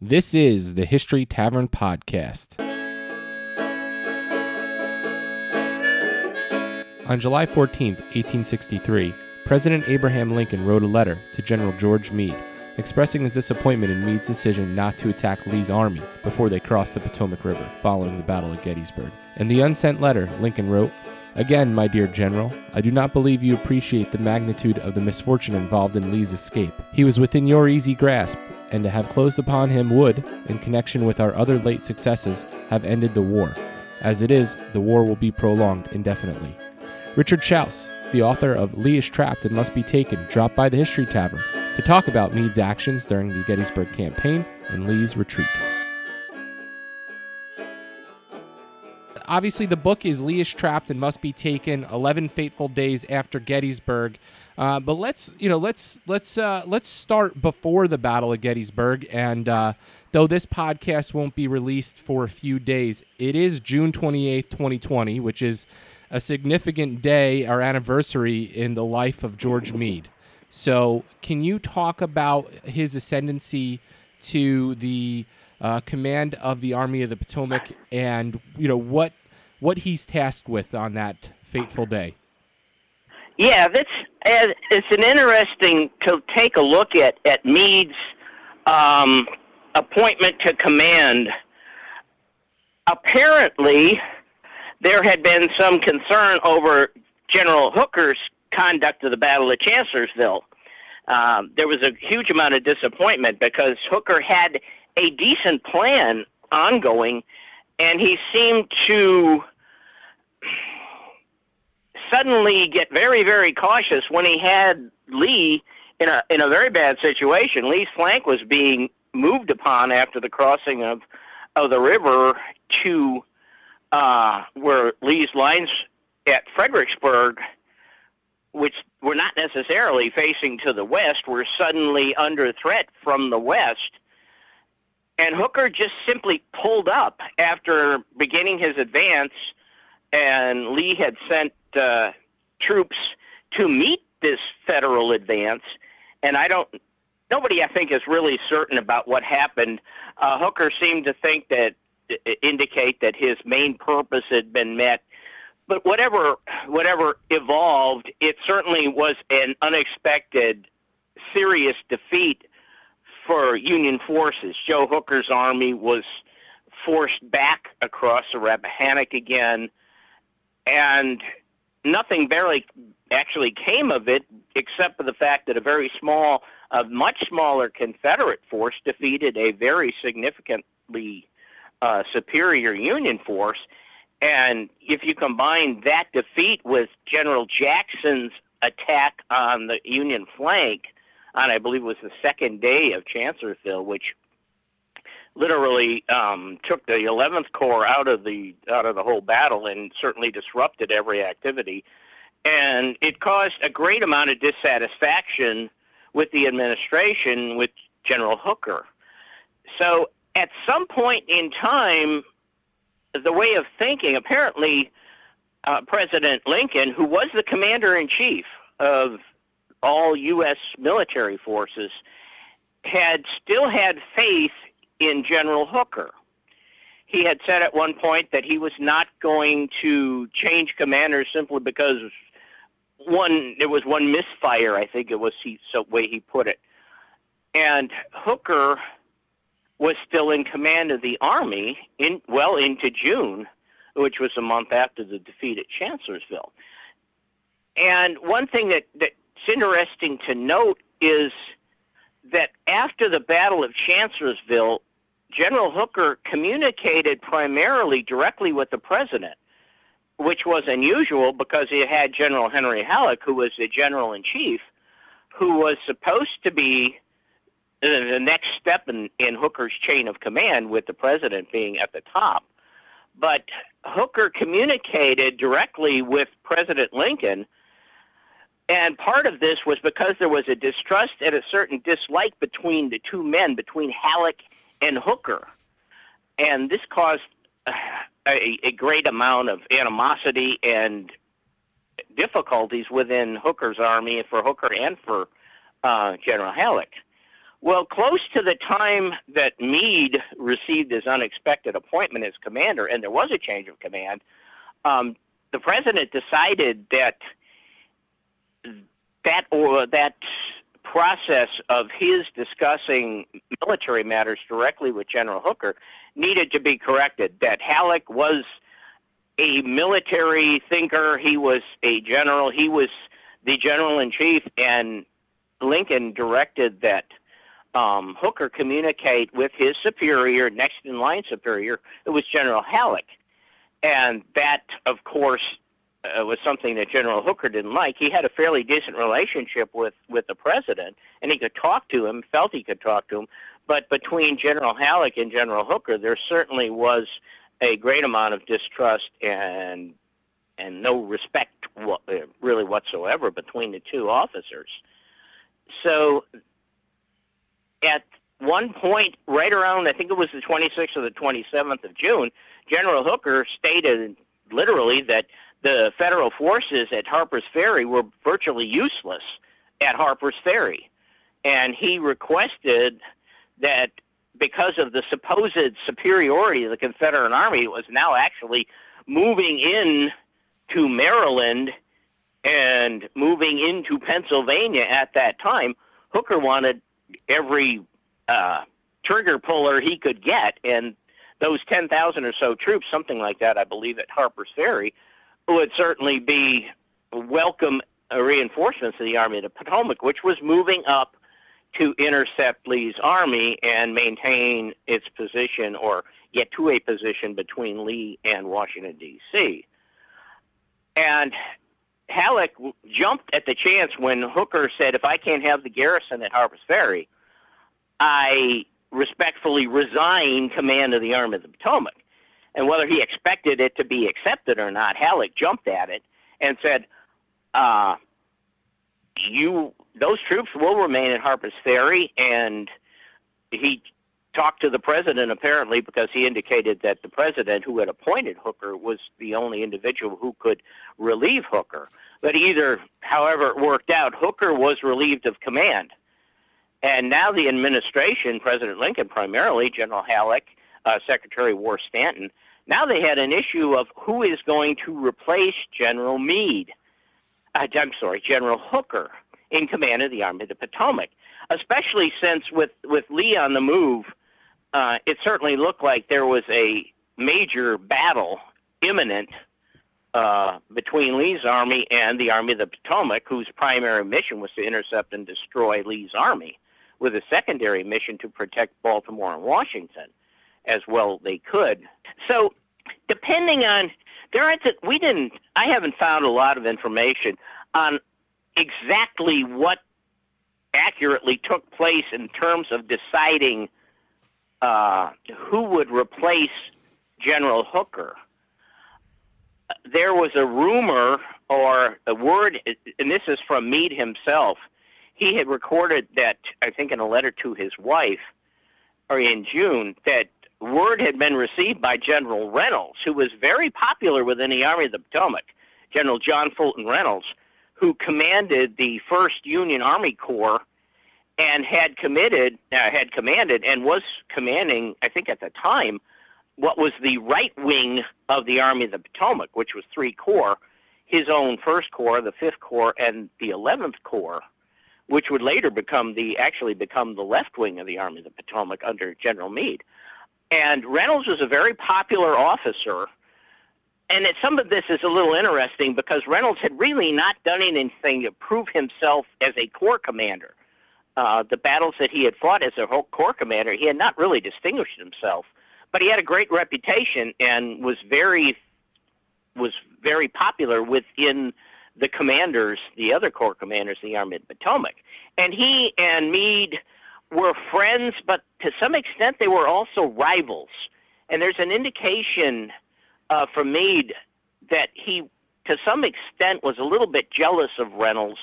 This is the History Tavern Podcast. On July 14, 1863, President Abraham Lincoln wrote a letter to General George Meade expressing his disappointment in Meade's decision not to attack Lee's army before they crossed the Potomac River following the Battle of Gettysburg. In the unsent letter, Lincoln wrote, Again, my dear General, I do not believe you appreciate the magnitude of the misfortune involved in Lee's escape. He was within your easy grasp, and to have closed upon him would, in connection with our other late successes, have ended the war. As it is, the war will be prolonged indefinitely. Richard Schaus, the author of Lee is Trapped and Must Be Taken, dropped by the History Tavern to talk about Meade's actions during the Gettysburg Campaign and Lee's retreat. Obviously, the book is Lee is Trapped and Must Be Taken: Eleven Fateful Days After Gettysburg. Uh, but let's you know let's let's uh, let's start before the Battle of Gettysburg. And uh, though this podcast won't be released for a few days, it is June twenty eighth, twenty twenty, which is a significant day, our anniversary in the life of George Meade. So, can you talk about his ascendancy to the uh, command of the Army of the Potomac, and you know what what he's tasked with on that fateful day? Yeah, that's it's an interesting to take a look at at Meade's um, appointment to command. Apparently, there had been some concern over General Hooker's conduct of the Battle of Chancellorsville. Um, there was a huge amount of disappointment because Hooker had a decent plan ongoing, and he seemed to suddenly get very, very cautious when he had Lee in a in a very bad situation. Lee's flank was being moved upon after the crossing of of the river to uh, where Lee's lines at Fredericksburg, which were not necessarily facing to the west, were suddenly under threat from the west. And Hooker just simply pulled up after beginning his advance, and Lee had sent uh, troops to meet this federal advance. And I don't, nobody I think is really certain about what happened. Uh, Hooker seemed to think that indicate that his main purpose had been met. But whatever whatever evolved, it certainly was an unexpected, serious defeat for Union forces. Joe Hooker's army was forced back across the Rappahannock again, and nothing barely actually came of it, except for the fact that a very small, a much smaller Confederate force defeated a very significantly uh, superior Union force. And if you combine that defeat with General Jackson's attack on the Union flank on, I believe, it was the second day of Chancellorsville, which literally um, took the 11th Corps out of the out of the whole battle and certainly disrupted every activity, and it caused a great amount of dissatisfaction with the administration with General Hooker. So at some point in time, the way of thinking, apparently, uh, President Lincoln, who was the commander in chief of all U.S. military forces, had still had faith in General Hooker. He had said at one point that he was not going to change commanders simply because one there was one misfire. I think it was he, the way he put it, and Hooker was still in command of the army in well into June, which was a month after the defeat at Chancellorsville. And one thing that, that, that's interesting to note is that after the Battle of Chancellorsville, General Hooker communicated primarily directly with the president, which was unusual because he had General Henry Halleck, who was the general in chief, who was supposed to be the next step in, in Hooker's chain of command, with the president being at the top. But Hooker communicated directly with President Lincoln, and part of this was because there was a distrust and a certain dislike between the two men, between Halleck and Hooker. And this caused a, a great amount of animosity and difficulties within Hooker's army for Hooker and for uh, General Halleck. Well, close to the time that Meade received his unexpected appointment as commander, and there was a change of command, um, the president decided that that or that process of his discussing military matters directly with General Hooker needed to be corrected. That Halleck was a military thinker. He was a general. He was the general in chief, and Lincoln directed that um, Hooker communicate with his superior, next in line superior. It was General Halleck, and that, of course, uh, was something that General Hooker didn't like. He had a fairly decent relationship with with the president, and he could talk to him, felt he could talk to him. But between General Halleck and General Hooker, there certainly was a great amount of distrust and and no respect uh, really whatsoever between the two officers. So at one point, right around, I think it was the 26th or the 27th of June, General Hooker stated literally that the federal forces at Harper's Ferry were virtually useless at Harper's Ferry. And he requested that because of the supposed superiority of the Confederate Army, it was now actually moving in to Maryland and moving into Pennsylvania at that time, Hooker wanted every uh, trigger puller he could get, and those 10,000 or so troops, something like that, I believe, at Harper's Ferry, would certainly be welcome reinforcements of the Army of the Potomac, which was moving up to intercept Lee's army and maintain its position or get to a position between Lee and Washington, D.C. And Halleck jumped at the chance when Hooker said, if I can't have the garrison at Harper's Ferry, I respectfully resign command of the Army of the Potomac. And whether he expected it to be accepted or not, Halleck jumped at it and said, uh, you those troops will remain at Harper's Ferry, and he talked to the president apparently because he indicated that the president who had appointed Hooker was the only individual who could relieve Hooker. But either, however it worked out, Hooker was relieved of command. And now the administration, President Lincoln primarily, General Halleck, uh, Secretary of War Stanton, now they had an issue of who is going to replace General Meade. Uh, I'm sorry, General Hooker in command of the Army of the Potomac, especially since with, with Lee on the move, uh, it certainly looked like there was a major battle imminent uh, between Lee's army and the Army of the Potomac, whose primary mission was to intercept and destroy Lee's army, with a secondary mission to protect Baltimore and Washington as well they could. So, depending on there, aren't we didn't. I haven't found a lot of information on exactly what accurately took place in terms of deciding uh, who would replace General Hooker. There was a rumor or a word, and this is from Meade himself. He had recorded that, I think, in a letter to his wife, or in June, that word had been received by General Reynolds, who was very popular within the Army of the Potomac, General John Fulton Reynolds, who commanded the First Union Army Corps and had committed, uh, had commanded, and was commanding, I think at the time, what was the right wing of the Army of the Potomac, which was three corps, his own First Corps, the Fifth Corps, and the Eleventh Corps, which would later become the actually become the left wing of the Army of the Potomac under General Meade. And Reynolds was a very popular officer and it, some of this is a little interesting because Reynolds had really not done anything to prove himself as a corps commander. Uh, the battles that he had fought as a corps commander, he had not really distinguished himself, but he had a great reputation and was very was very popular within the commanders, the other corps commanders in the Army of the Potomac. And he and Meade were friends, but to some extent they were also rivals. And there's an indication uh, from Meade that he, to some extent, was a little bit jealous of Reynolds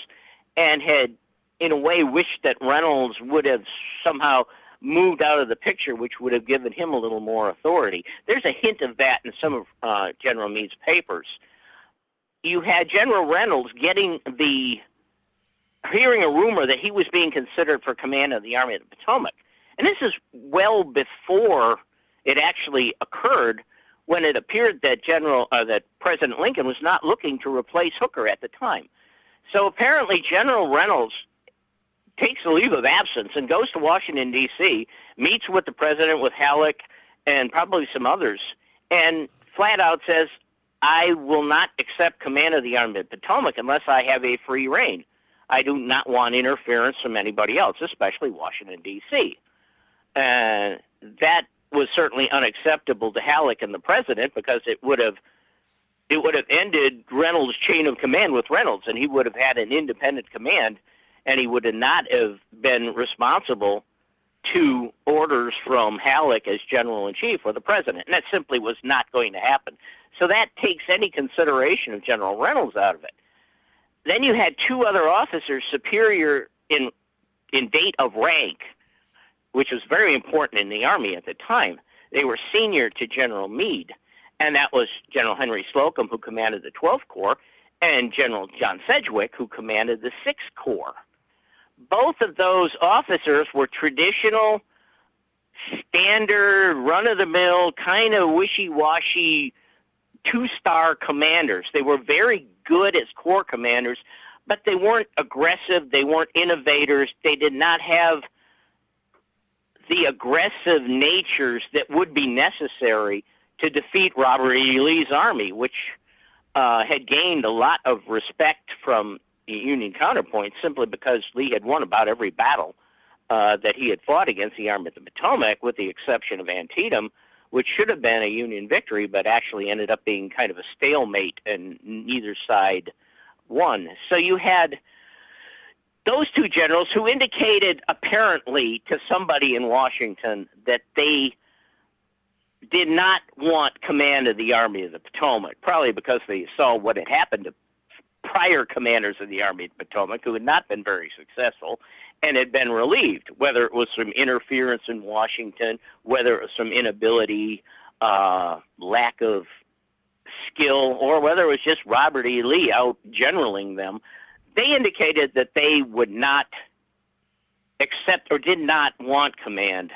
and had, in a way, wished that Reynolds would have somehow moved out of the picture, which would have given him a little more authority. There's a hint of that in some of uh, General Meade's papers. You had General Reynolds getting the hearing a rumor that he was being considered for command of the Army of the Potomac. And this is well before it actually occurred when it appeared that General uh, that President Lincoln was not looking to replace Hooker at the time. So apparently General Reynolds takes a leave of absence and goes to Washington D.C., meets with the president, with Halleck, and probably some others, and flat out says, "I will not accept command of the Army of the Potomac unless I have a free rein. I do not want interference from anybody else, especially Washington D.C." And that was certainly unacceptable to Halleck and the president because it would have it would have ended Reynolds' chain of command with Reynolds, and he would have had an independent command, and he would have not have been responsible to orders from Halleck as general in chief or the president, and that simply was not going to happen. So that takes any consideration of General Reynolds out of it. Then you had two other officers superior in in date of rank which was very important in the Army at the time. They were senior to General Meade, and that was General Henry Slocum, who commanded the 12th Corps, and General John Sedgwick, who commanded the 6th Corps. Both of those officers were traditional, standard, run of the mill, kind of wishy washy two star commanders. They were very good as corps commanders, but they weren't aggressive, they weren't innovators, they did not have the aggressive natures that would be necessary to defeat Robert E. Lee's army, which uh, had gained a lot of respect from the Union counterpoint simply because Lee had won about every battle uh, that he had fought against the Army of the Potomac, with the exception of Antietam, which should have been a Union victory, but actually ended up being kind of a stalemate, and neither side won. So you had those two generals who indicated apparently to somebody in Washington that they did not want command of the Army of the Potomac, probably because they saw what had happened to prior commanders of the Army of the Potomac who had not been very successful and had been relieved, whether it was from interference in Washington, whether it was from inability, uh, lack of skill, or whether it was just Robert E. Lee out generaling them they indicated that they would not accept or did not want command.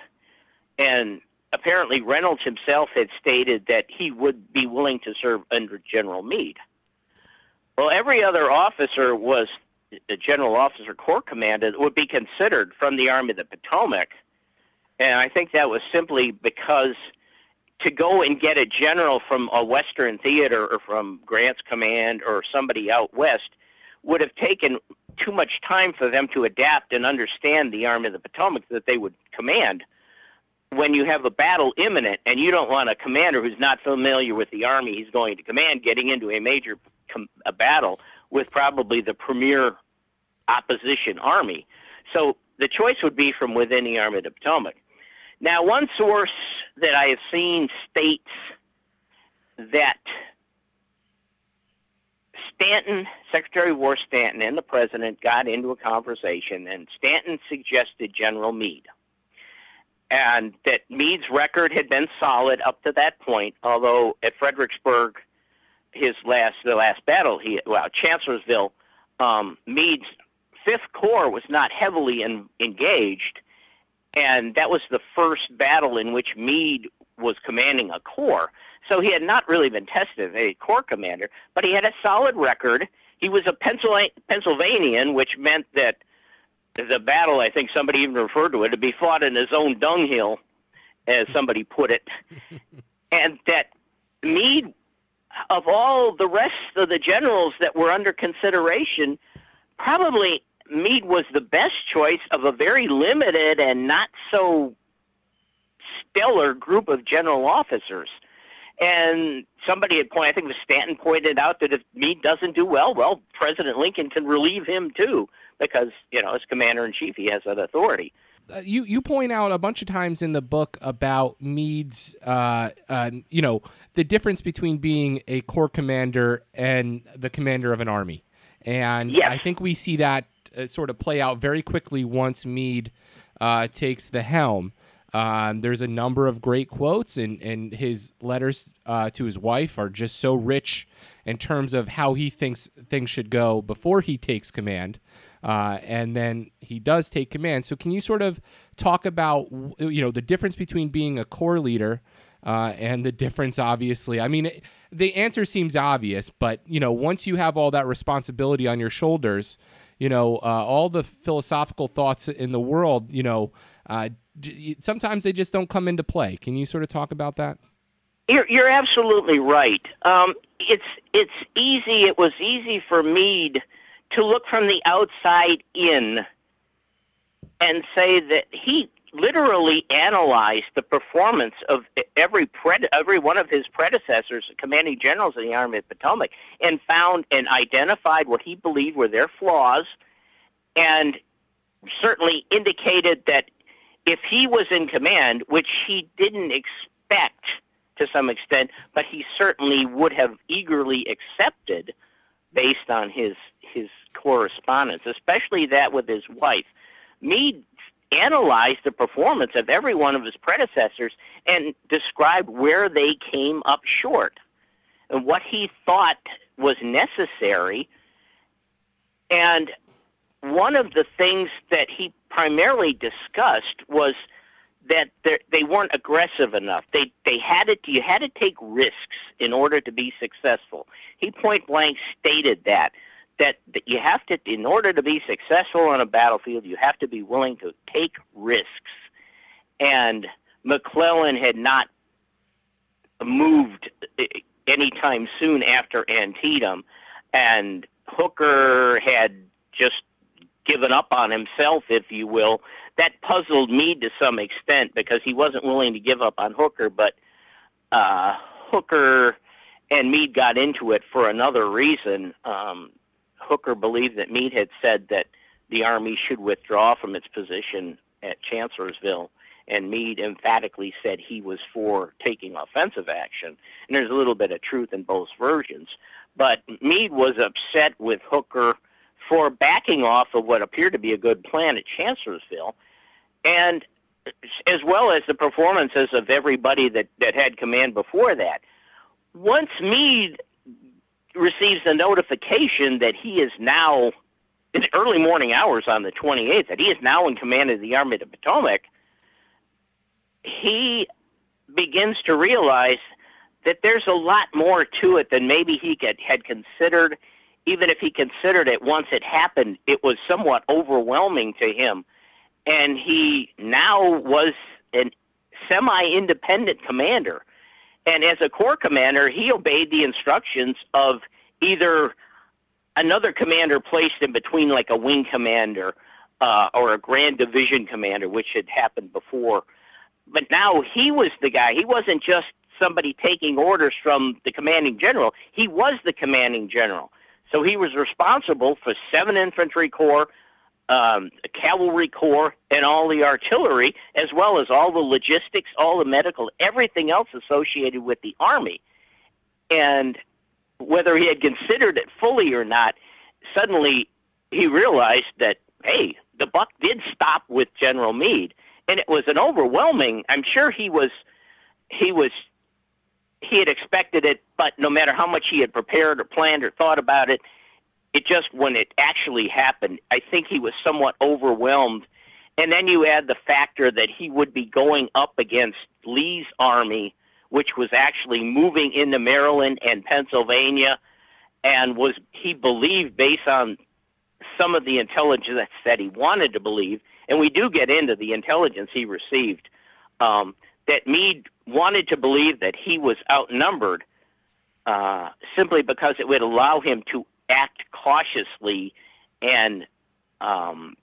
And apparently Reynolds himself had stated that he would be willing to serve under General Meade. Well, every other officer was a general officer corps commander would be considered from the Army of the Potomac. And I think that was simply because to go and get a general from a Western theater or from Grant's command or somebody out west would have taken too much time for them to adapt and understand the Army of the Potomac that they would command when you have a battle imminent and you don't want a commander who's not familiar with the army he's going to command getting into a major com- a battle with probably the premier opposition army. So the choice would be from within the Army of the Potomac. Now, one source that I have seen states that Stanton, Secretary of War Stanton, and the president got into a conversation, and Stanton suggested General Meade. And that Meade's record had been solid up to that point, although at Fredericksburg, his last the last battle, he well Chancellorsville, um, Meade's Fifth Corps was not heavily in, engaged, and that was the first battle in which Meade was commanding a corps. So he had not really been tested as a corps commander, but he had a solid record. He was a Pennsylvanian, which meant that the battle, I think somebody even referred to it, to be fought in his own dunghill, as somebody put it, and that Meade, of all the rest of the generals that were under consideration, probably Meade was the best choice of a very limited and not so stellar group of general officers. And somebody had pointed, I think it was Stanton pointed out that if Meade doesn't do well, well, President Lincoln can relieve him too, because, you know, as commander in chief, he has that authority. Uh, you you point out a bunch of times in the book about Meade's, uh, uh, you know, the difference between being a corps commander and the commander of an army, and yes. I think we see that uh, sort of play out very quickly once Meade uh, takes the helm. Um, there's a number of great quotes, and, and his letters uh, to his wife are just so rich in terms of how he thinks things should go before he takes command. Uh, and then he does take command. So can you sort of talk about you know the difference between being a corps leader uh, and the difference? Obviously, I mean it, the answer seems obvious, but you know once you have all that responsibility on your shoulders, you know uh, all the philosophical thoughts in the world, you know. Uh, sometimes they just don't come into play. Can you sort of talk about that? You're, you're absolutely right. Um, it's it's easy. It was easy for Meade to look from the outside in and say that he literally analyzed the performance of every pred- every one of his predecessors, commanding generals in the Army of Potomac, and found and identified what he believed were their flaws, and certainly indicated that if he was in command, which he didn't expect to some extent, but he certainly would have eagerly accepted based on his his correspondence, especially that with his wife. Meade analyzed the performance of every one of his predecessors and described where they came up short and what he thought was necessary. And one of the things that he primarily discussed was that they weren't aggressive enough. They they had to you had to take risks in order to be successful. He point blank stated that that, that you have to in order to be successful on a battlefield, you have to be willing to take risks. And McClellan had not moved anytime soon after Antietam, and Hooker had just given up on himself, if you will, that puzzled me to some extent because he wasn't willing to give up on Hooker, but uh, Hooker and Meade got into it for another reason. Um, Hooker believed that Meade had said that the Army should withdraw from its position at Chancellorsville, and Meade emphatically said he was for taking offensive action. And there's a little bit of truth in both versions. But Meade was upset with Hooker for backing off of what appeared to be a good plan at Chancellorsville and as well as the performances of everybody that, that had command before that. Once Meade receives a notification that he is now, in the early morning hours on the 28th, that he is now in command of the Army of the Potomac, he begins to realize that there's a lot more to it than maybe he had, considered. Even if he considered it once it happened, it was somewhat overwhelming to him and he now was a semi-independent commander. And as a corps commander, he obeyed the instructions of either another commander placed in between, like a wing commander uh, or a grand division commander, which had happened before. But now he was the guy. He wasn't just somebody taking orders from the commanding general. He was the commanding general. So he was responsible for seven infantry corps, um, cavalry corps and all the artillery, as well as all the logistics, all the medical, everything else associated with the army. And whether he had considered it fully or not, suddenly he realized that hey, the buck did stop with General Meade, and it was an overwhelming. I'm sure he was he was he had expected it, but no matter how much he had prepared or planned or thought about it, it just when it actually happened, I think he was somewhat overwhelmed. And then you add the factor that he would be going up against Lee's army, which was actually moving into Maryland and Pennsylvania, and was he believed based on some of the intelligence that he wanted to believe, and we do get into the intelligence he received, um, that Meade wanted to believe that he was outnumbered uh, simply because it would allow him to act cautiously and um,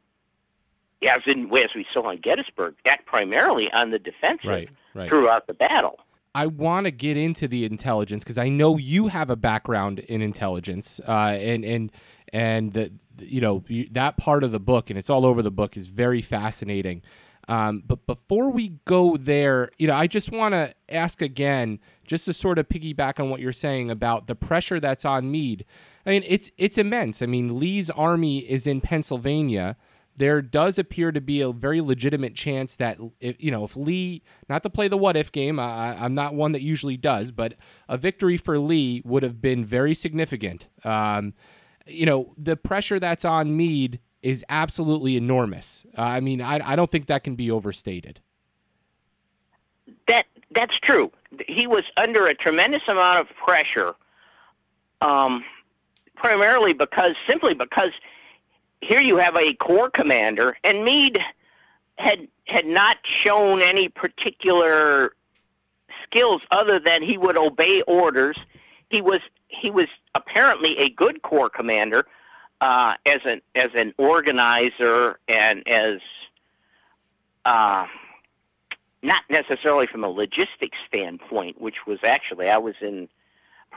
as in as we saw in Gettysburg, act primarily on the defensive right, right. throughout the battle. I want to get into the intelligence because I know you have a background in intelligence, uh, and and and the, you know that part of the book, and it's all over the book, is very fascinating. Um, but before we go there, you know, I just want to ask again, just to sort of piggyback on what you're saying about the pressure that's on Meade. I mean, it's it's immense. I mean, Lee's army is in Pennsylvania. There does appear to be a very legitimate chance that if, you know if Lee, not to play the what if game, I, I'm not one that usually does, but a victory for Lee would have been very significant. Um, you know, the pressure that's on Meade is absolutely enormous. Uh, I mean, I, I don't think that can be overstated. That that's true. He was under a tremendous amount of pressure, um, primarily because simply because here you have a corps commander, and Meade had had not shown any particular skills other than he would obey orders. He was he was apparently a good corps commander uh, as an as an organizer and as uh, not necessarily from a logistics standpoint, which was actually I was in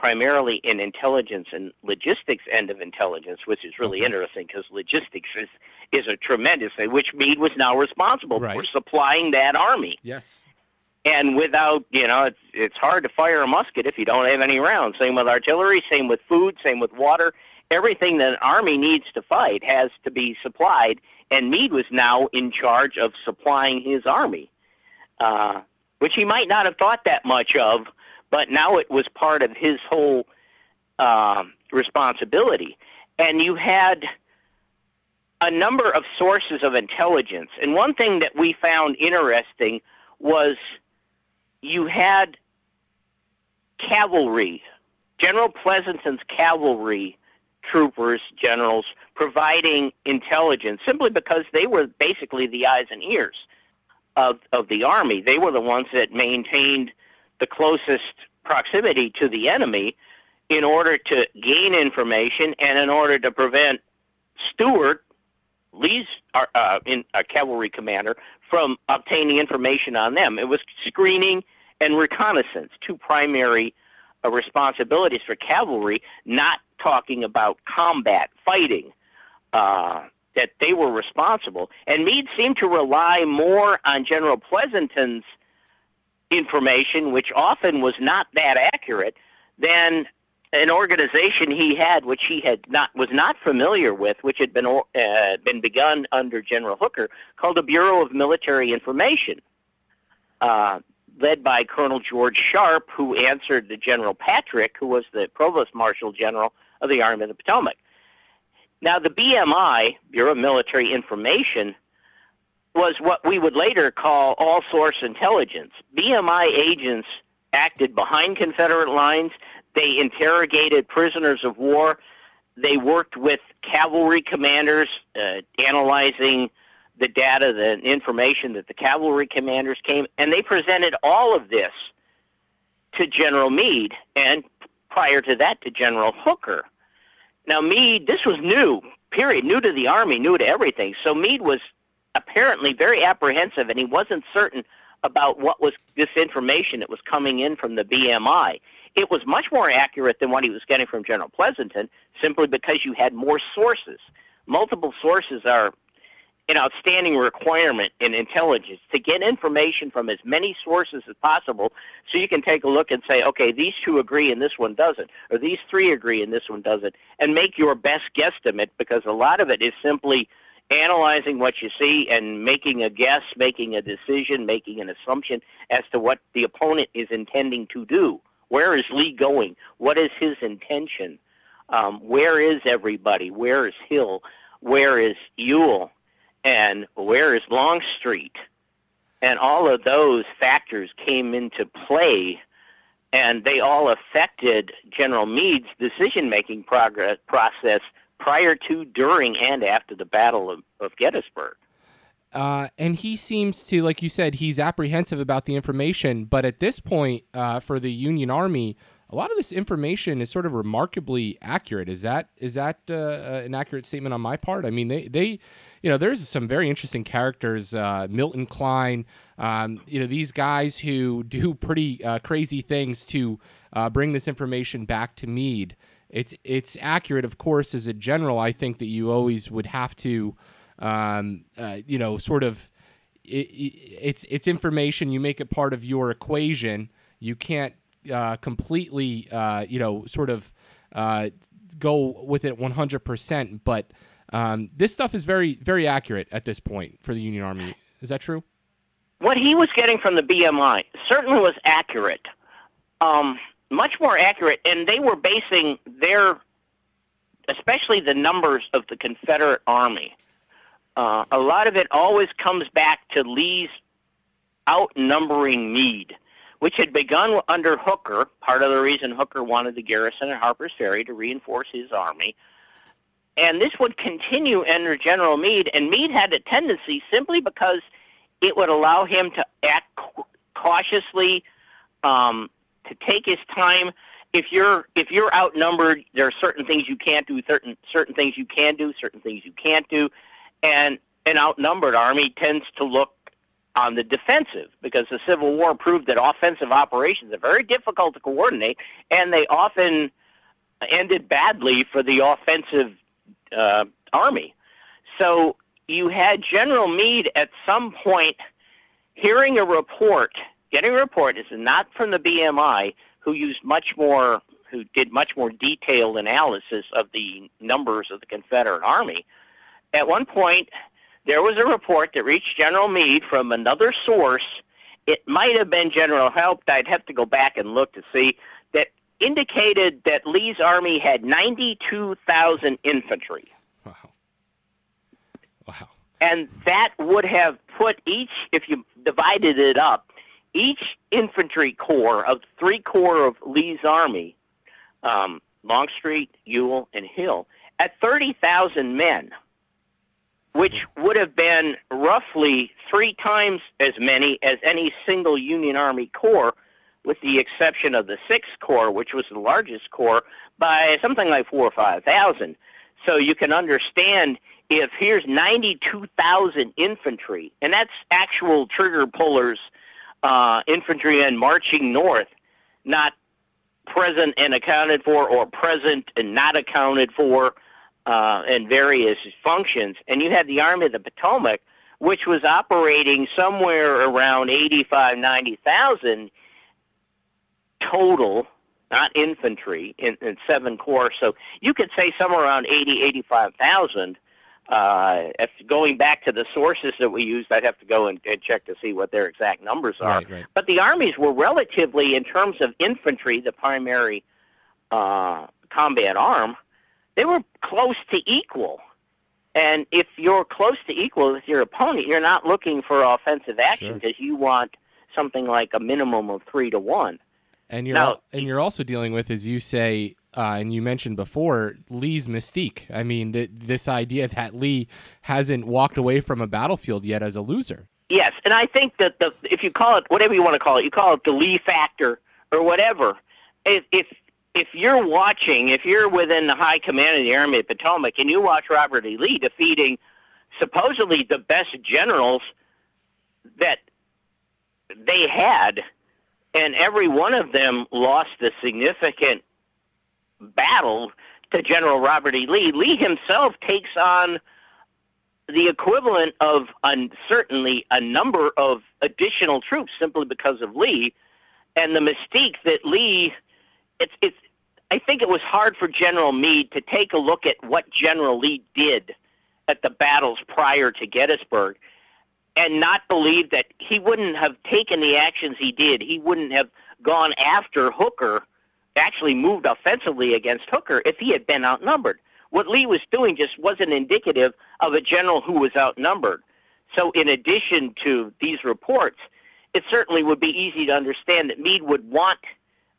primarily in intelligence and logistics end of intelligence, which is really okay. interesting because logistics is is a tremendous thing, which Meade was now responsible right. for supplying that army. Yes. And without, you know, it's it's hard to fire a musket if you don't have any rounds. Same with artillery, same with food, same with water. Everything that an army needs to fight has to be supplied, and Meade was now in charge of supplying his army, uh, which he might not have thought that much of, but now it was part of his whole uh, responsibility. And you had a number of sources of intelligence, and one thing that we found interesting was you had cavalry, General Pleasonton's cavalry troopers, generals, providing intelligence simply because they were basically the eyes and ears of, of the army. They were the ones that maintained the closest proximity to the enemy in order to gain information and in order to prevent Stuart, Lee's uh, uh in, a cavalry commander, from obtaining information on them. It was screening and reconnaissance, two primary uh, responsibilities for cavalry, not talking about combat fighting. Uh, that they were responsible. And Meade seemed to rely more on General Pleasonton's information, which often was not that accurate, than an organization he had, which he had not was not familiar with, which had been uh, been begun under General Hooker, called the Bureau of Military Information, uh, led by Colonel George Sharpe, who answered to General Patrick, who was the Provost Marshal General of the Army of the Potomac. Now, the BMI, Bureau of Military Information, was what we would later call all source intelligence. BMI agents acted behind Confederate lines. They interrogated prisoners of war. They worked with cavalry commanders, uh, analyzing the data, the information that the cavalry commanders came, and they presented all of this to General Meade, and prior to that to General Hooker. Now, Meade, this was new, period, new to the Army, new to everything. So Meade was apparently very apprehensive, and he wasn't certain about what was this information that was coming in from the BMI. It was much more accurate than what he was getting from General Pleasonton, simply because you had more sources. Multiple sources are an outstanding requirement in intelligence to get information from as many sources as possible so you can take a look and say, okay, these two agree and this one doesn't, or these three agree and this one doesn't, and make your best guesstimate because a lot of it is simply analyzing what you see and making a guess, making a decision, making an assumption as to what the opponent is intending to do. Where is Lee going? What is his intention? Um, where is everybody? Where is Hill? Where is Ewell? And where is Longstreet? And all of those factors came into play, and they all affected General Meade's decision-making progress, process prior to, during, and after the Battle of, of Gettysburg. Uh, and he seems to, like you said, he's apprehensive about the information. But at this point, uh, for the Union Army, a lot of this information is sort of remarkably accurate. Is that is that uh, uh an accurate statement on my part? I mean, they they, you know, there's some very interesting characters. Uh, Milton Cline, um, you know, these guys who do pretty uh, crazy things to bring this information back to Meade it's it's accurate, of course, as a general. I think that you always would have to, um, uh, you know, sort of. It, it's it's information. You make it part of your equation. You can't uh, completely, uh, you know, sort of uh, go with it 100%. But um, this stuff is very, very accurate at this point for the Union Army. Is that true? What he was getting from the BMI certainly was accurate. Um, much more accurate, and they were basing their, especially the numbers of the Confederate Army, uh, a lot of it always comes back to Lee's outnumbering Meade, which had begun under Hooker. Part of the reason Hooker wanted the garrison at Harper's Ferry to reinforce his army. And this would continue under General Meade, and Meade had a tendency simply because it would allow him to act cautiously, um, to take his time. If you're if you're outnumbered, there are certain things you can't do, certain certain things you can do, certain things you can't do, and an outnumbered army tends to look on the defensive because the Civil War proved that offensive operations are very difficult to coordinate, and they often ended badly for the offensive uh, army. So you had General Meade at some point hearing a report, getting a report. Is not from the BMI, who used much more, who did much more detailed analysis of the numbers of the Confederate Army. At one point, there was a report that reached General Meade from another source. It might have been General Haupt. I'd have to go back and look to see that indicated that Lee's army had 92,000 infantry. Wow. Wow. And that would have put each, if you divided it up, each infantry corps of three corps of Lee's army, um, Longstreet, Ewell, and Hill, at 30,000 men, which would have been roughly three times as many as any single Union Army corps, with the exception of the Sixth Corps, which was the largest corps, by something like four or 5,000. So you can understand if here's 92,000 infantry, and that's actual trigger pullers, uh, infantrymen marching north, not present and accounted for, or present and not accounted for, uh, in various functions. And you had the Army of the Potomac, which was operating somewhere around 85, 90,000 total not infantry, in, in seven corps. So you could say somewhere around 80, 85,000. Uh, if going back to the sources that we used, I'd have to go and, and check to see what their exact numbers are. Right, right. But the armies were relatively, in terms of infantry, the primary uh, combat arm, they were close to equal. And if you're close to equal with your opponent, you're not looking for offensive action Sure. because you want something like a minimum of three to one. And you're Now- al- and you're also dealing with, as you say, uh, and you mentioned before, Lee's mystique. I mean, th- this idea that Lee hasn't walked away from a battlefield yet as a loser. Yes, and I think that the if you call it whatever you want to call it, you call it the Lee factor or whatever. If if if you're watching, if you're within the high command of the Army of Potomac, and you watch Robert E. Lee defeating supposedly the best generals that they had, and every one of them lost a significant battle to General Robert E. Lee. Lee himself takes on the equivalent of certainly a number of additional troops simply because of Lee, and the mystique that Lee. It's it's. I think it was hard for General Meade to take a look at what General Lee did at the battles prior to Gettysburg, and not believe that he wouldn't have taken the actions he did. He wouldn't have gone after Hooker, actually moved offensively against Hooker if he had been outnumbered. What Lee was doing just wasn't indicative of a general who was outnumbered. So, in addition to these reports, it certainly would be easy to understand that Meade would want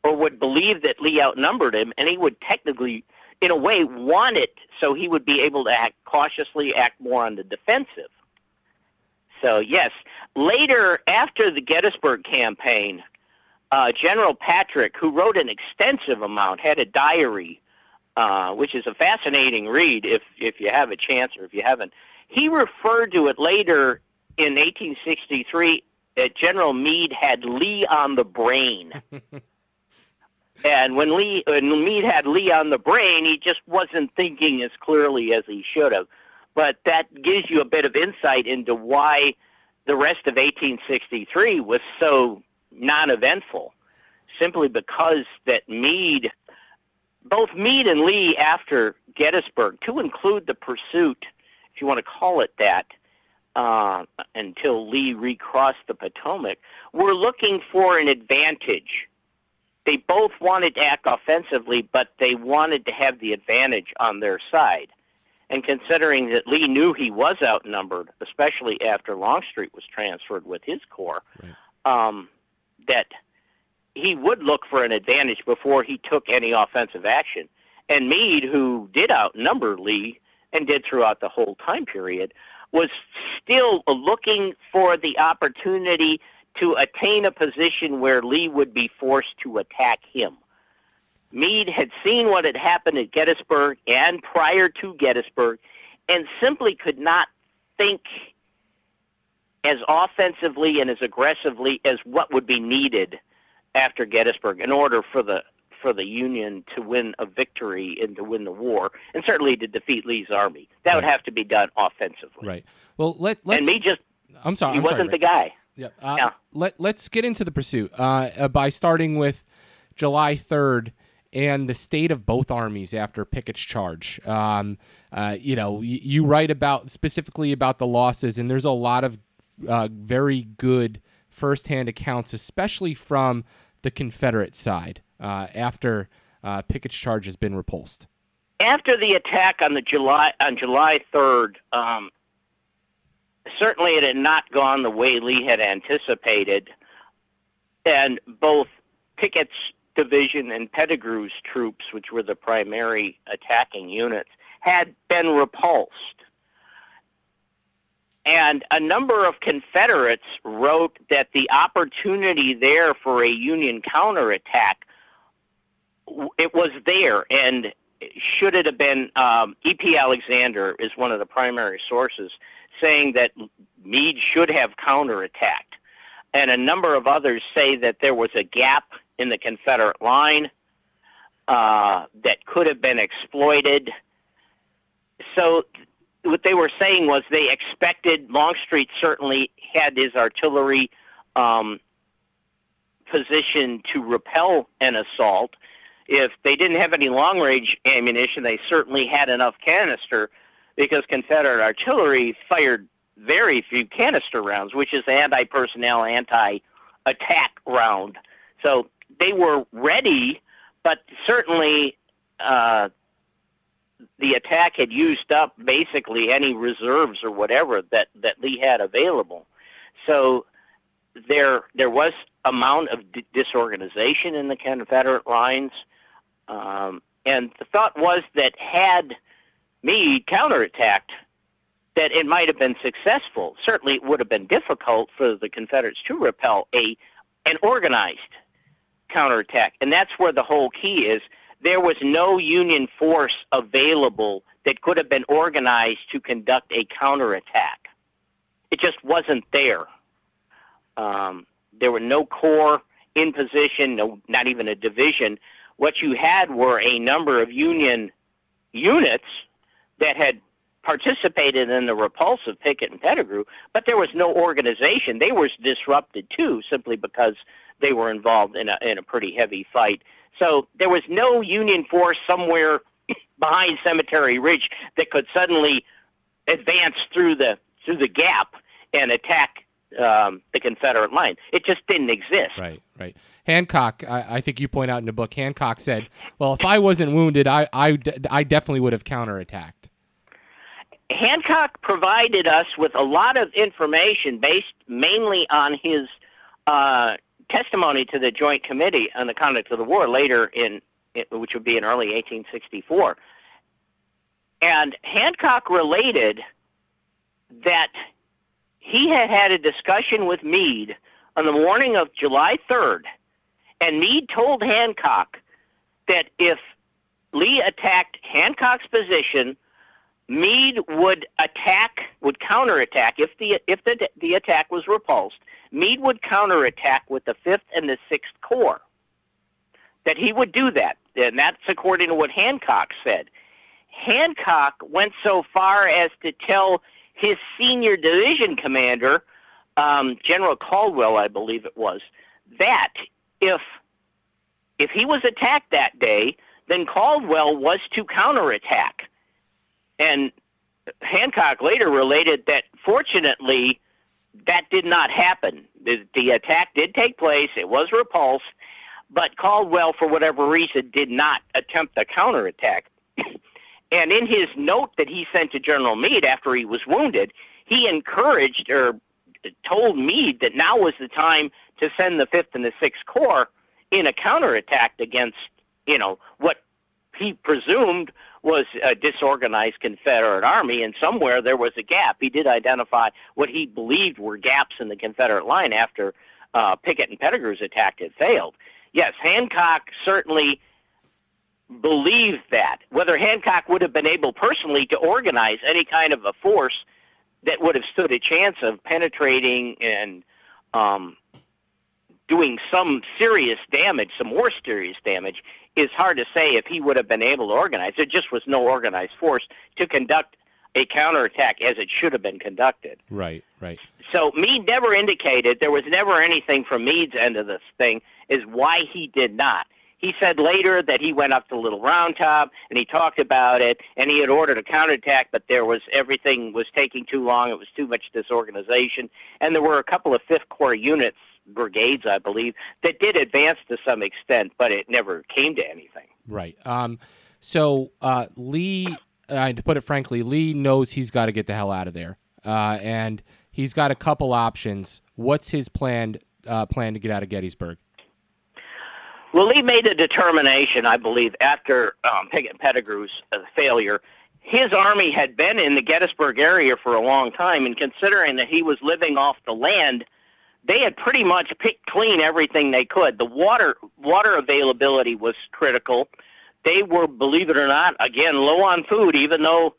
or would believe that Lee outnumbered him, and he would technically, in a way, want it so he would be able to act cautiously, act more on the defensive. So, yes, later after the Gettysburg campaign, uh, General Patrick, who wrote an extensive amount, had a diary, uh, which is a fascinating read if if you have a chance or if you haven't. He referred to it later in 1863 that General Meade had Lee on the brain. and when Lee when Meade had Lee on the brain, he just wasn't thinking as clearly as he should have. But that gives you a bit of insight into why the rest of 1863 was so non-eventful, simply because that Meade, both Meade and Lee after Gettysburg, to include the pursuit, if you want to call it that, uh, until Lee recrossed the Potomac, were looking for an advantage. They both wanted to act offensively, but they wanted to have the advantage on their side. and considering that Lee knew he was outnumbered, especially after Longstreet was transferred with his corps, right. um, that he would look for an advantage before he took any offensive action. And Meade, who did outnumber Lee and did throughout the whole time period, was still looking for the opportunity to attain a position where Lee would be forced to attack him. Meade had seen what had happened at Gettysburg and prior to Gettysburg and simply could not think as offensively and as aggressively as what would be needed after Gettysburg in order for the for the Union to win a victory and to win the war, and certainly to defeat Lee's army. That would have to be done offensively. Right. Well, let let's. And me just. I'm sorry. He I'm wasn't sorry, the guy. Yeah. Uh, yeah. Let Let's get into the pursuit uh, uh, by starting with July 3rd and the state of both armies after Pickett's charge. Um, uh, you know, you, you, write about specifically about the losses, and there's a lot of uh, very good firsthand accounts, especially from the Confederate side uh, after uh, Pickett's charge has been repulsed. After the attack on the July on July 3rd, um, certainly it had not gone the way Lee had anticipated, and both Pickett's division and Pettigrew's troops, which were the primary attacking units, had been repulsed. And a number of Confederates wrote that the opportunity there for a Union counterattack, it was there. And should it have been, um, E.P. Alexander is one of the primary sources saying that Meade should have counterattacked. And a number of others say that there was a gap in the Confederate line uh, that could have been exploited. So what they were saying was they expected Longstreet certainly had his artillery um, position to repel an assault. If they didn't have any long range ammunition, they certainly had enough canister because Confederate artillery fired very few canister rounds, which is anti personnel, anti attack round. So they were ready, but certainly uh, the attack had used up basically any reserves or whatever that, that Lee had available. So there there was amount of d- disorganization in the Confederate lines, um, and the thought was that had Meade counterattacked, that it might have been successful. Certainly, it would have been difficult for the Confederates to repel a an organized counterattack, and that's where the whole key is. There was no Union force available that could have been organized to conduct a counterattack. It just wasn't there. Um, there were no corps in position, no, not even a division. What you had were a number of Union units that had participated in the repulse of Pickett and Pettigrew, but there was no organization. They were disrupted too, simply because they were involved in a in a pretty heavy fight. So there was no Union force somewhere behind Cemetery Ridge that could suddenly advance through the through the gap and attack um, the Confederate line. It just didn't exist. Right, right. Hancock, I, I, think you point out in the book, Hancock said, "Well, if I wasn't wounded, I, I, I definitely would have counterattacked." Hancock provided us with a lot of information based mainly on his uh, testimony to the Joint Committee on the Conduct of the War later in, which would be in early 1864. And Hancock related that he had had a discussion with Meade on the morning of July 3rd, and Meade told Hancock that if Lee attacked Hancock's position Meade would attack, would counterattack if the if the the attack was repulsed. Meade would counterattack with the Fifth and the Sixth Corps. That he would do that, and that's according to what Hancock said. Hancock went so far as to tell his senior division commander, um, General Caldwell, I believe it was, that if if he was attacked that day, then Caldwell was to counterattack. And Hancock later related that fortunately that did not happen. The, the attack did take place, it was repulsed, but Caldwell, for whatever reason, did not attempt a counterattack. And in his note that he sent to General Meade after he was wounded, he encouraged or told Meade that now was the time to send the 5th and the 6th Corps in a counterattack against, you know, what he presumed was a disorganized Confederate army, and somewhere there was a gap. He did identify what he believed were gaps in the Confederate line after uh, Pickett and Pettigrew's attack had failed. Yes, Hancock certainly believed that. Whether Hancock would have been able personally to organize any kind of a force that would have stood a chance of penetrating and um, doing some serious damage, some more serious damage, is hard to say if he would have been able to organize. There just was no organized force to conduct a counterattack as it should have been conducted. Right, right. So Meade never indicated, there was never anything from Meade's end of this thing, is why he did not. He said later that he went up to Little Round Top and he talked about it and he had ordered a counterattack, but there was everything was taking too long. It was too much disorganization, and there were a couple of Fifth Corps units, brigades, I believe, that did advance to some extent, but it never came to anything. Right. Um, so uh, Lee, uh, to put it frankly, Lee knows he's got to get the hell out of there, uh, and he's got a couple options. What's his plan? Uh, plan to get out of Gettysburg? Well, Lee made a determination, I believe, after um, Pickett Pettigrew's uh, failure. His army had been in the Gettysburg area for a long time, and considering that he was living off the land, they had pretty much picked clean everything they could. The water water availability was critical. They were, believe it or not, again low on food, even though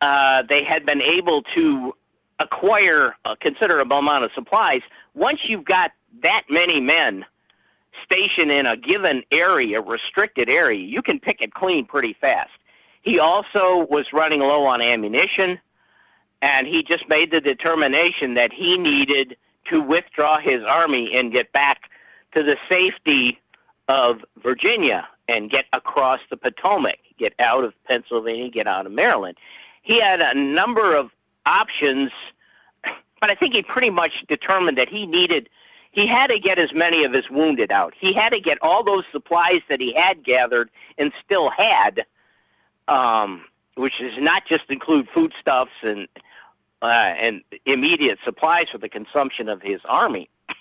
uh, they had been able to acquire a considerable amount of supplies. Once you've got that many men stationed in a given area, restricted area, you can pick it clean pretty fast. He also was running low on ammunition, and he just made the determination that he needed to withdraw his army and get back to the safety of Virginia and get across the Potomac, get out of Pennsylvania, get out of Maryland. He had a number of options, but I think he pretty much determined that he needed he had to get as many of his wounded out. He had to get all those supplies that he had gathered and still had, um, which does not just include foodstuffs and uh, and immediate supplies for the consumption of his army.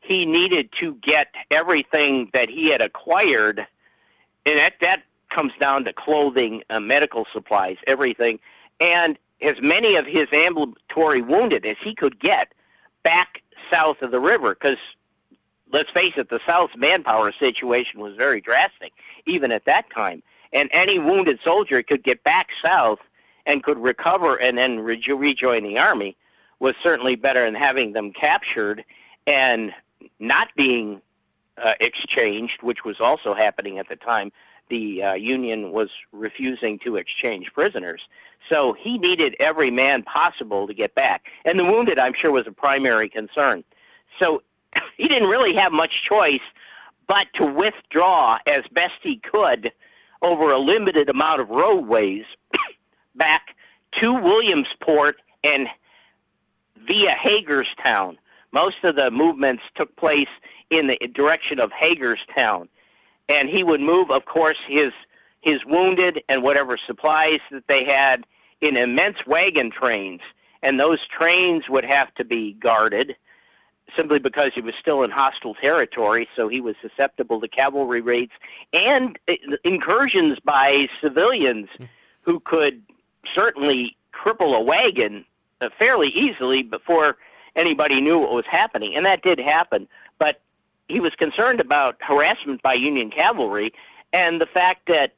He needed to get everything that he had acquired, and that that comes down to clothing, uh, medical supplies, everything, and as many of his ambulatory wounded as he could get back south of the river because let's face it, the South's manpower situation was very drastic, even at that time. And any wounded soldier could get back south and could recover and then rejoin the army was certainly better than having them captured and not being uh, exchanged, which was also happening at the time. The uh, Union was refusing to exchange prisoners. So he needed every man possible to get back. And the wounded, I'm sure, was a primary concern. So he didn't really have much choice but to withdraw as best he could over a limited amount of roadways back to Williamsport and via Hagerstown. Most of the movements took place in the direction of Hagerstown. And he would move, of course, his his wounded and whatever supplies that they had in immense wagon trains, and those trains would have to be guarded simply because he was still in hostile territory, so he was susceptible to cavalry raids and uh, incursions by civilians who could certainly cripple a wagon uh, fairly easily before anybody knew what was happening. And that did happen, but he was concerned about harassment by Union cavalry and the fact that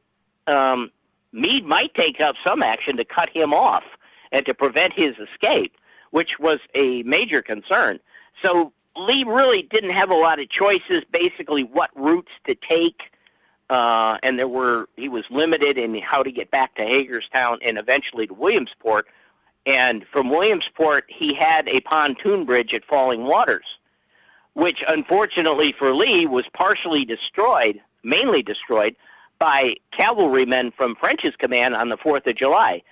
um, Meade might take up some action to cut him off and to prevent his escape, which was a major concern. So Lee really didn't have a lot of choices, basically what routes to take, uh, and there were he was limited in how to get back to Hagerstown and eventually to Williamsport. And from Williamsport, he had a pontoon bridge at Falling Waters, which unfortunately for Lee was partially destroyed, mainly destroyed by cavalrymen from French's command on the 4th of July.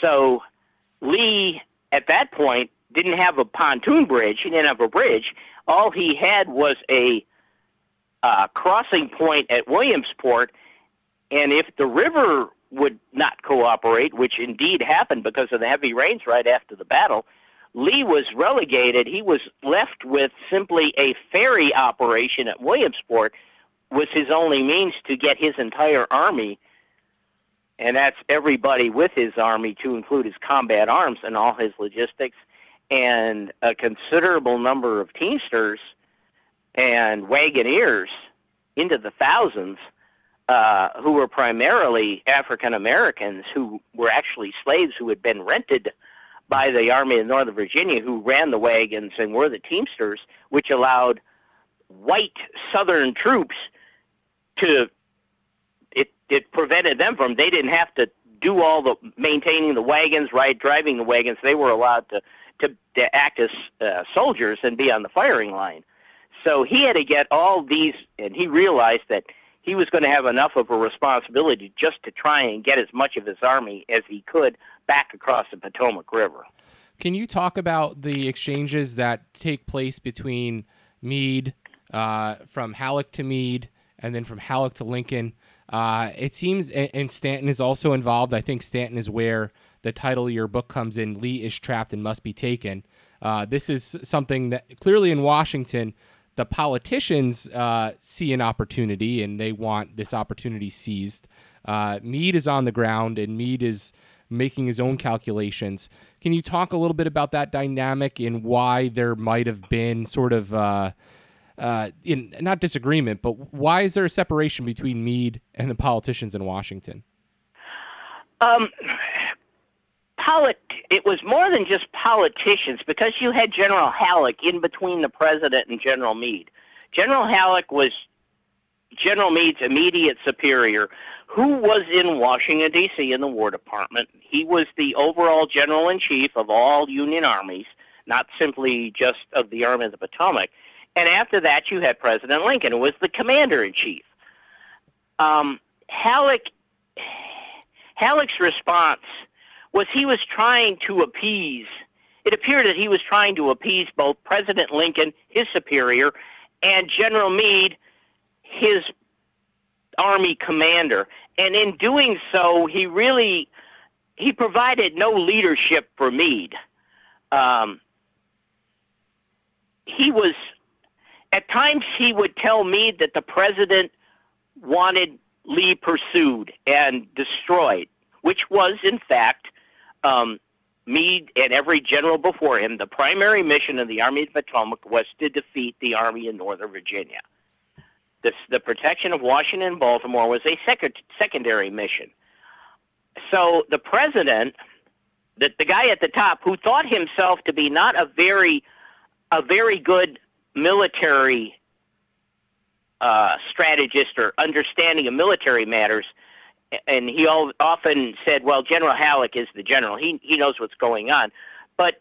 So Lee, at that point, didn't have a pontoon bridge. He didn't have a bridge. All he had was a uh, crossing point at Williamsport. And if the river would not cooperate, which indeed happened because of the heavy rains right after the battle, Lee was relegated. He was left with simply a ferry operation at Williamsport was his only means to get his entire army, and that's everybody with his army to include his combat arms and all his logistics, and a considerable number of teamsters and wagoneers into the thousands uh, who were primarily African Americans who were actually slaves who had been rented by the Army of Northern Virginia who ran the wagons and were the teamsters, which allowed white Southern troops to it it prevented them from they didn't have to do all the maintaining the wagons, right, driving the wagons. They were allowed to to, to act as uh, soldiers and be on the firing line. So he had to get all these, and he realized that he was going to have enough of a responsibility just to try and get as much of his army as he could back across the Potomac River. Can you talk about the exchanges that take place between Meade, uh, from Halleck to Meade, and then from Halleck to Lincoln? Uh, it seems, and Stanton is also involved. I think Stanton is where the title of your book comes in Lee is trapped and must be taken. Uh, this is something that clearly in Washington, the politicians uh, see an opportunity and they want this opportunity seized. Uh, Meade is on the ground and Meade is making his own calculations. Can you talk a little bit about that dynamic and why there might have been sort of uh, uh, in not disagreement, but why is there a separation between Meade and the politicians in Washington? Um, polit- it was more than just politicians because you had General Halleck in between the president and General Meade. General Halleck was General Meade's immediate superior, who was in Washington, D.C. in the War Department. He was the overall general in chief of all Union armies, not simply just of the Army of the Potomac. And after that, you had President Lincoln, who was the commander in chief. Um, Halleck, Halleck's response was he was trying to appease. It appeared that he was trying to appease both President Lincoln, his superior, and General Meade, his army commander. And in doing so, he really he provided no leadership for Meade. Um, he was at times he would tell Meade that the president wanted Lee pursued and destroyed, which was in fact um, Meade and every general before him, the primary mission of the Army of the Potomac was to defeat the Army in Northern Virginia. The protection of Washington and Baltimore was a sec- secondary mission. So the president, the, the guy at the top, who thought himself to be not a very, a very good military uh, strategist or understanding of military matters, and he often said, "Well, General Halleck is the general. He he knows what's going on." But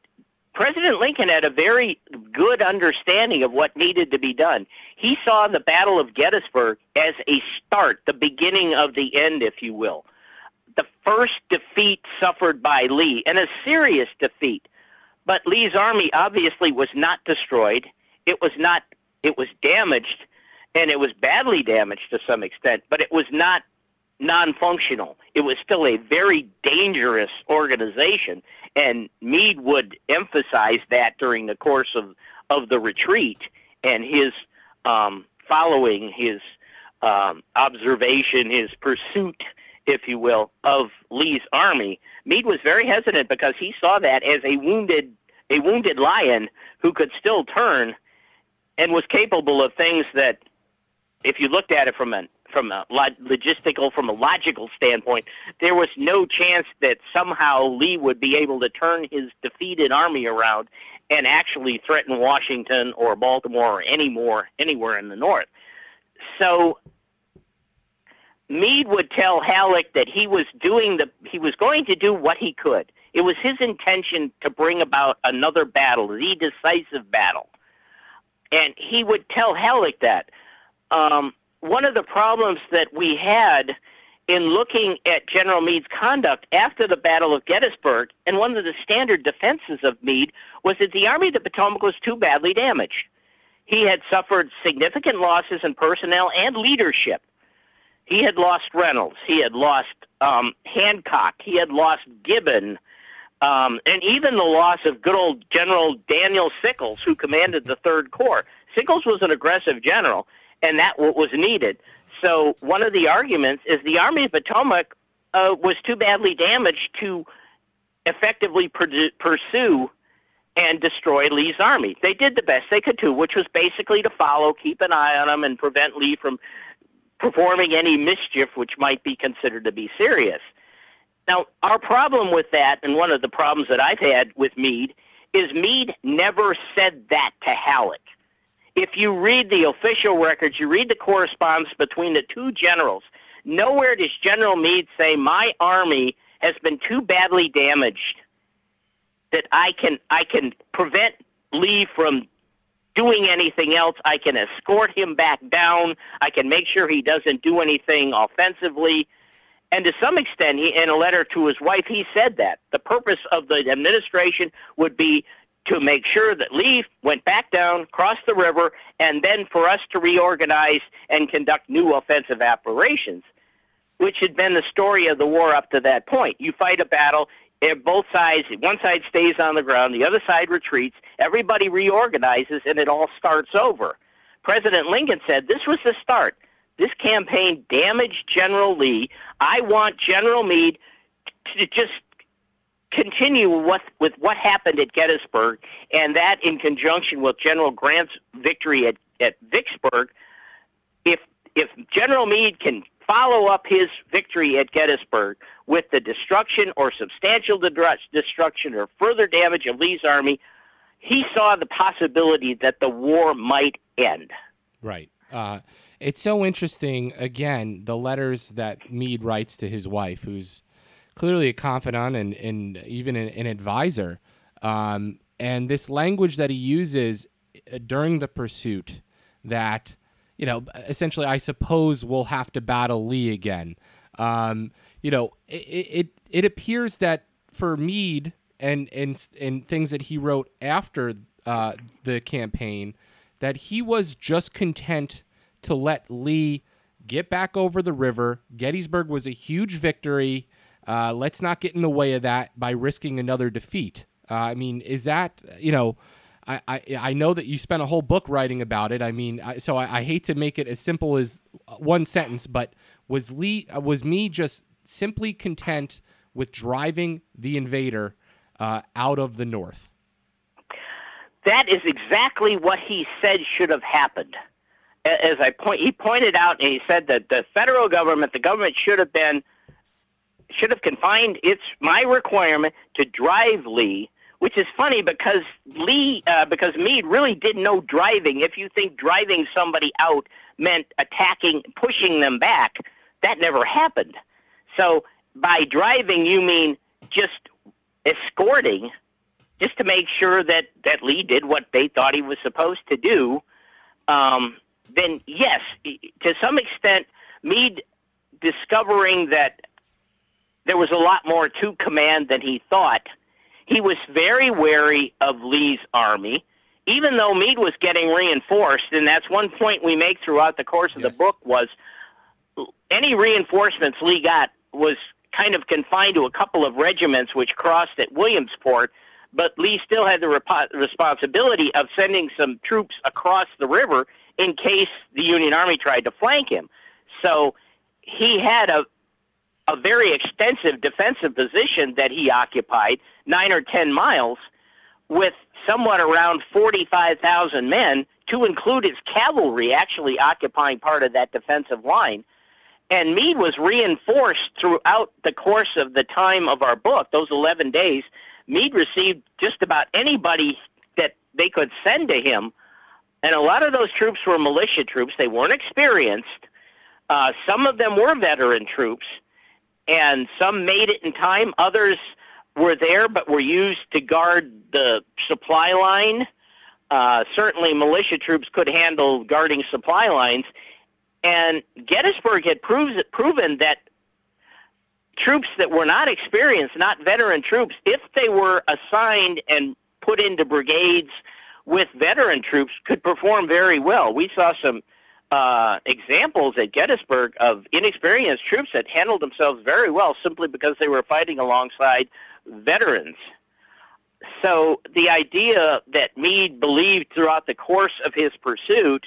President Lincoln had a very good understanding of what needed to be done. He saw the Battle of Gettysburg as a start, the beginning of the end, if you will. The first defeat suffered by Lee, and a serious defeat. But Lee's army obviously was not destroyed. It was not. It was damaged, and it was badly damaged to some extent. But it was not non-functional. It was still a very dangerous organization, and Meade would emphasize that during the course of, of the retreat and his um, following his um, observation, his pursuit, if you will, of Lee's army. Meade was very hesitant because he saw that as a wounded a wounded lion who could still turn and was capable of things that, if you looked at it from an from a logistical, from a logical standpoint, there was no chance that somehow Lee would be able to turn his defeated army around and actually threaten Washington or Baltimore or any more anywhere in the north. So Meade would tell Halleck that he was doing the he was going to do what he could. It was his intention to bring about another battle, the decisive battle. And he would tell Halleck that. Um, one of the problems that we had in looking at General Meade's conduct after the Battle of Gettysburg, and one of the standard defenses of Meade was that the Army of the Potomac was too badly damaged. He had suffered significant losses in personnel and leadership. He had lost Reynolds. He had lost um, Hancock. He had lost Gibbon. Um, and even the loss of good old General Daniel Sickles, who commanded the Third Corps. Sickles was an aggressive general, and that was needed. So one of the arguments is the Army of Potomac uh, was too badly damaged to effectively pursue and destroy Lee's army. They did the best they could do, which was basically to follow, keep an eye on him, and prevent Lee from performing any mischief which might be considered to be serious. Now, our problem with that, and one of the problems that I've had with Meade, is Meade never said that to Halleck. If you read the official records, you read the correspondence between the two generals, nowhere does General Meade say, My army has been too badly damaged that I can I can prevent Lee from doing anything else. I can escort him back down. I can make sure he doesn't do anything offensively. And to some extent, he, in a letter to his wife, he said that the purpose of the administration would be to make sure that Lee went back down, crossed the river, and then for us to reorganize and conduct new offensive operations, which had been the story of the war up to that point. You fight a battle, eh, both sides, one side stays on the ground, the other side retreats, everybody reorganizes, and it all starts over. President Lincoln said this was the start. This campaign damaged General Lee. I want General Meade to just continue with, with what happened at Gettysburg, and that in conjunction with General Grant's victory at, at Vicksburg. If, if General Meade can follow up his victory at Gettysburg with the destruction or substantial destruction or further damage of Lee's army, he saw the possibility that the war might end. Right. Uh, it's so interesting, again, the letters that Meade writes to his wife, who's clearly a confidant and, and even an, an advisor. Um, and this language that he uses uh, during the pursuit that, you know, essentially, I suppose we'll have to battle Lee again. Um, you know, it, it it appears that for Meade and and and things that he wrote after uh, the campaign, that he was just content to let Lee get back over the river. Gettysburg was a huge victory. Uh, let's not get in the way of that by risking another defeat. Uh, I mean, is that you know? I, I, I know that you spent a whole book writing about it. I mean, I, so I, I hate to make it as simple as one sentence, but was Lee was me just simply content with driving the invader uh, out of the north. That is exactly what he said should have happened. As I point, he pointed out, and he said that the federal government, the government should have been, should have confined its my requirement to drive Lee, which is funny because Lee, uh, because Meade really did no driving. If you think driving somebody out meant attacking, pushing them back, that never happened. So by driving, you mean just escorting, just to make sure that, that Lee did what they thought he was supposed to do. Um, then, yes, to some extent, Meade discovering that there was a lot more to command than he thought. He was very wary of Lee's army, even though Meade was getting reinforced, and that's one point we make throughout the course of yes. the book was any reinforcements Lee got was kind of confined to a couple of regiments which crossed at Williamsport, but Lee still had the rep- responsibility of sending some troops across the river in case the Union Army tried to flank him. So he had a a very extensive defensive position that he occupied, nine or ten miles, with somewhat around 45,000 men, to include his cavalry actually occupying part of that defensive line. And Meade was reinforced throughout the course of the time of our book, those 11 days. Meade received just about anybody that they could send to him. And a lot of those troops were militia troops. They weren't experienced. Uh, some of them were veteran troops, and some made it in time. Others were there but were used to guard the supply line. Uh, certainly, militia troops could handle guarding supply lines. And Gettysburg had proves, proven that troops that were not experienced, not veteran troops, if they were assigned and put into brigades with veteran troops, could perform very well. We saw some uh, examples at Gettysburg of inexperienced troops that handled themselves very well simply because they were fighting alongside veterans. So the idea that Meade believed throughout the course of his pursuit,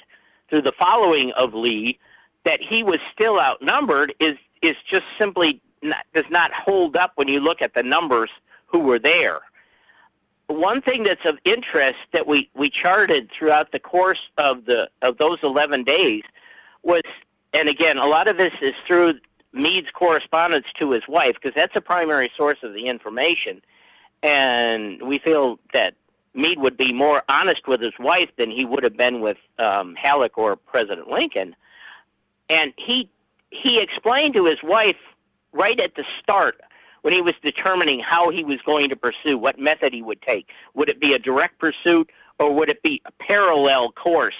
through the following of Lee, that he was still outnumbered is is just simply not, does not hold up when you look at the numbers who were there. One thing that's of interest that we, we charted throughout the course of the of those 11 days was, and again, a lot of this is through Meade's correspondence to his wife because that's a primary source of the information, and we feel that Meade would be more honest with his wife than he would have been with um, Halleck or President Lincoln, and he he explained to his wife right at the start when he was determining how he was going to pursue, what method he would take. Would it be a direct pursuit or would it be a parallel course?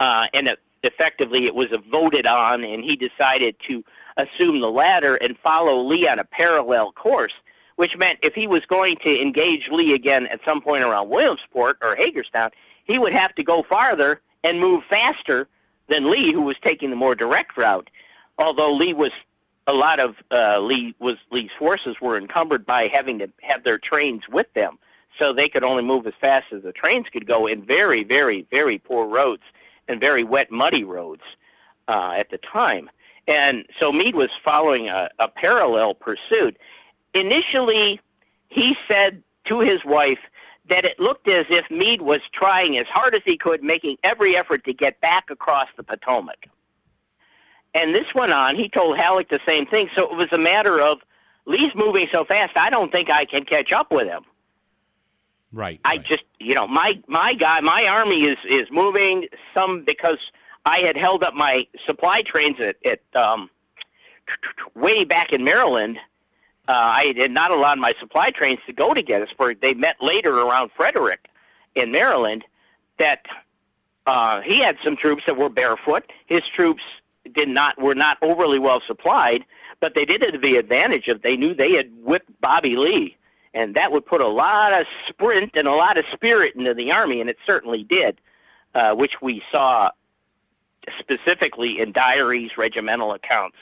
Uh, and it, effectively, it was voted on, and he decided to assume the latter and follow Lee on a parallel course, which meant if he was going to engage Lee again at some point around Williamsport or Hagerstown, he would have to go farther and move faster than Lee, who was taking the more direct route. Although Lee was a lot of uh, Lee was Lee's forces were encumbered by having to have their trains with them, so they could only move as fast as the trains could go in very, very, very poor roads and very wet, muddy roads uh, at the time. And so Meade was following a, a parallel pursuit. Initially, he said to his wife that it looked as if Meade was trying as hard as he could, making every effort to get back across the Potomac. And this went on. He told Halleck the same thing. So it was a matter of Lee's moving so fast. I don't think I can catch up with him. Right. I right. just, you know, my my guy, my army is is moving. Some because I had held up my supply trains at, at um, way back in Maryland. Uh, I had not allowed my supply trains to go to Gettysburg. They met later around Frederick in Maryland. That uh, he had some troops that were barefoot. His troops did not were not overly well supplied, but they did have the advantage of they knew they had whipped Bobby Lee, and that would put a lot of sprint and a lot of spirit into the army, and it certainly did, uh, which we saw specifically in diaries, regimental accounts,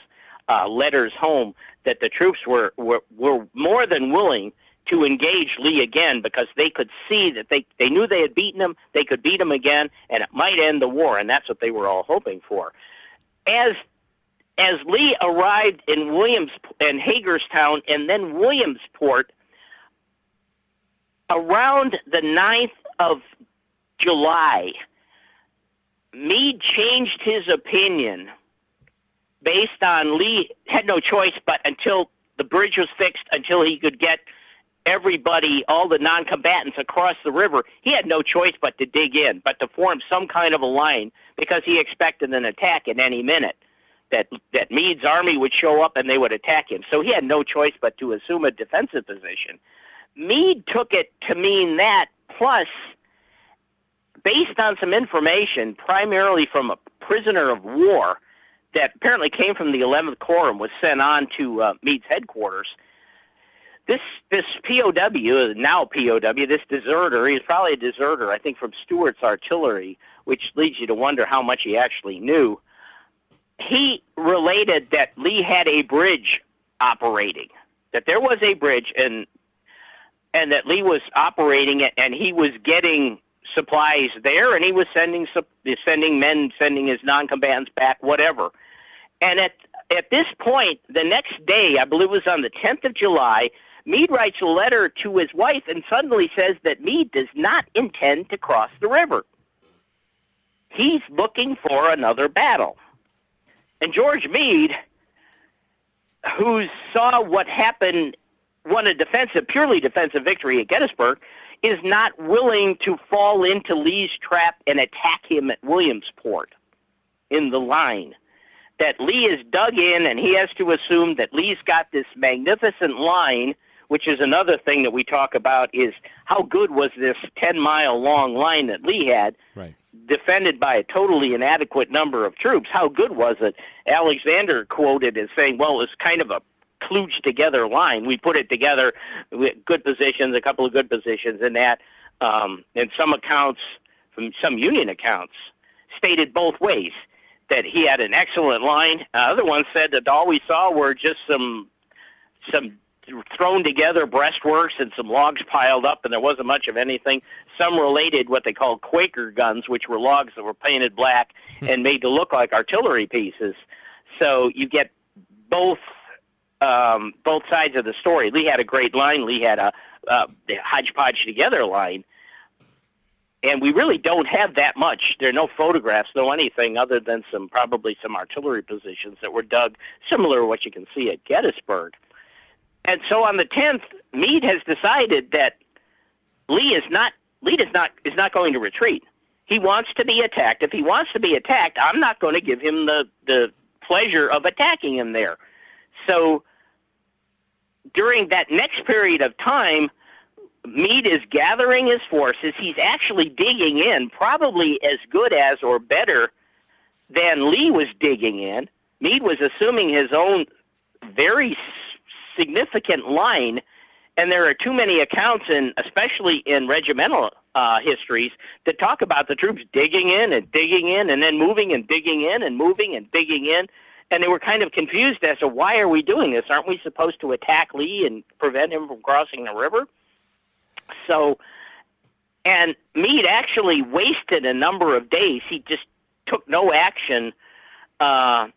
uh, letters home that the troops were, were were more than willing to engage Lee again because they could see that they they knew they had beaten him, they could beat him again, and it might end the war, and that's what they were all hoping for as as Lee arrived in Williams and Hagerstown and then Williamsport around the 9th of July, Meade changed his opinion based on Lee had no choice but until the bridge was fixed, until he could get everybody, all the non-combatants across the river, he had no choice but to dig in, but to form some kind of a line because he expected an attack at any minute. That that Meade's army would show up and they would attack him. So he had no choice but to assume a defensive position. Meade took it to mean that, plus, based on some information, primarily from a prisoner of war that apparently came from the 11th Corps and was sent on to uh, Meade's headquarters this this POW, now POW, this deserter, he's probably a deserter, I think, from Stuart's artillery, which leads you to wonder how much he actually knew. He related that Lee had a bridge operating, that there was a bridge, and and that Lee was operating it, and he was getting supplies there, and he was sending sending men, sending his non-combatants back, whatever. And at at this point, the next day, I believe it was on the 10th of July, Meade writes a letter to his wife and suddenly says that Meade does not intend to cross the river. He's looking for another battle. And George Meade, who saw what happened, won a defensive, purely defensive victory at Gettysburg, is not willing to fall into Lee's trap and attack him at Williamsport in the line. That Lee is dug in, and he has to assume that Lee's got this magnificent line which is another thing that we talk about is how good was this 10 mile long line that Lee had right. Defended by a totally inadequate number of troops how good was it Alexander quoted as saying well it's kind of a kludged together line we put it together good positions a couple of good positions and that um, and some accounts from some union accounts stated both ways that he had an excellent line. Uh, other ones said that all we saw were just some some thrown together breastworks and some logs piled up, and there wasn't much of anything. Some related what they called Quaker guns, which were logs that were painted black hmm. and made to look like artillery pieces. So you get both um, both sides of the story. Lee had a great line. Lee had a uh, hodgepodge together line. And we really don't have that much. There are no photographs, no anything other than some probably some artillery positions that were dug, similar to what you can see at Gettysburg. And so on the 10th, Meade has decided that Lee is not Lee is not is not going to retreat. He wants to be attacked. If he wants to be attacked, I'm not going to give him the the pleasure of attacking him there. So during that next period of time, Meade is gathering his forces. He's actually digging in, probably as good as or better than Lee was digging in. Meade was assuming his own very significant line, and there are too many accounts, in, especially in regimental uh, histories, that talk about the troops digging in and digging in and then moving and digging in and moving and digging in. And they were kind of confused as to why are we doing this? Aren't we supposed to attack Lee and prevent him from crossing the river? So, and Meade actually wasted a number of days. He just took no action. Uh,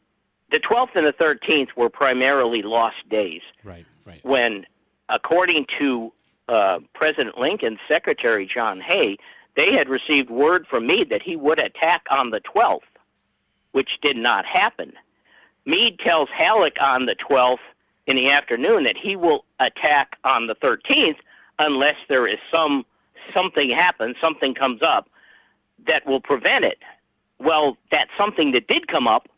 the 12th and the 13th were primarily lost days. Right, right. When, according to uh, President Lincoln's secretary, John Hay, they had received word from Meade that he would attack on the 12th, which did not happen. Meade tells Halleck on the 12th in the afternoon that he will attack on the 13th unless there is some something happens, something comes up that will prevent it. Well, that something that did come up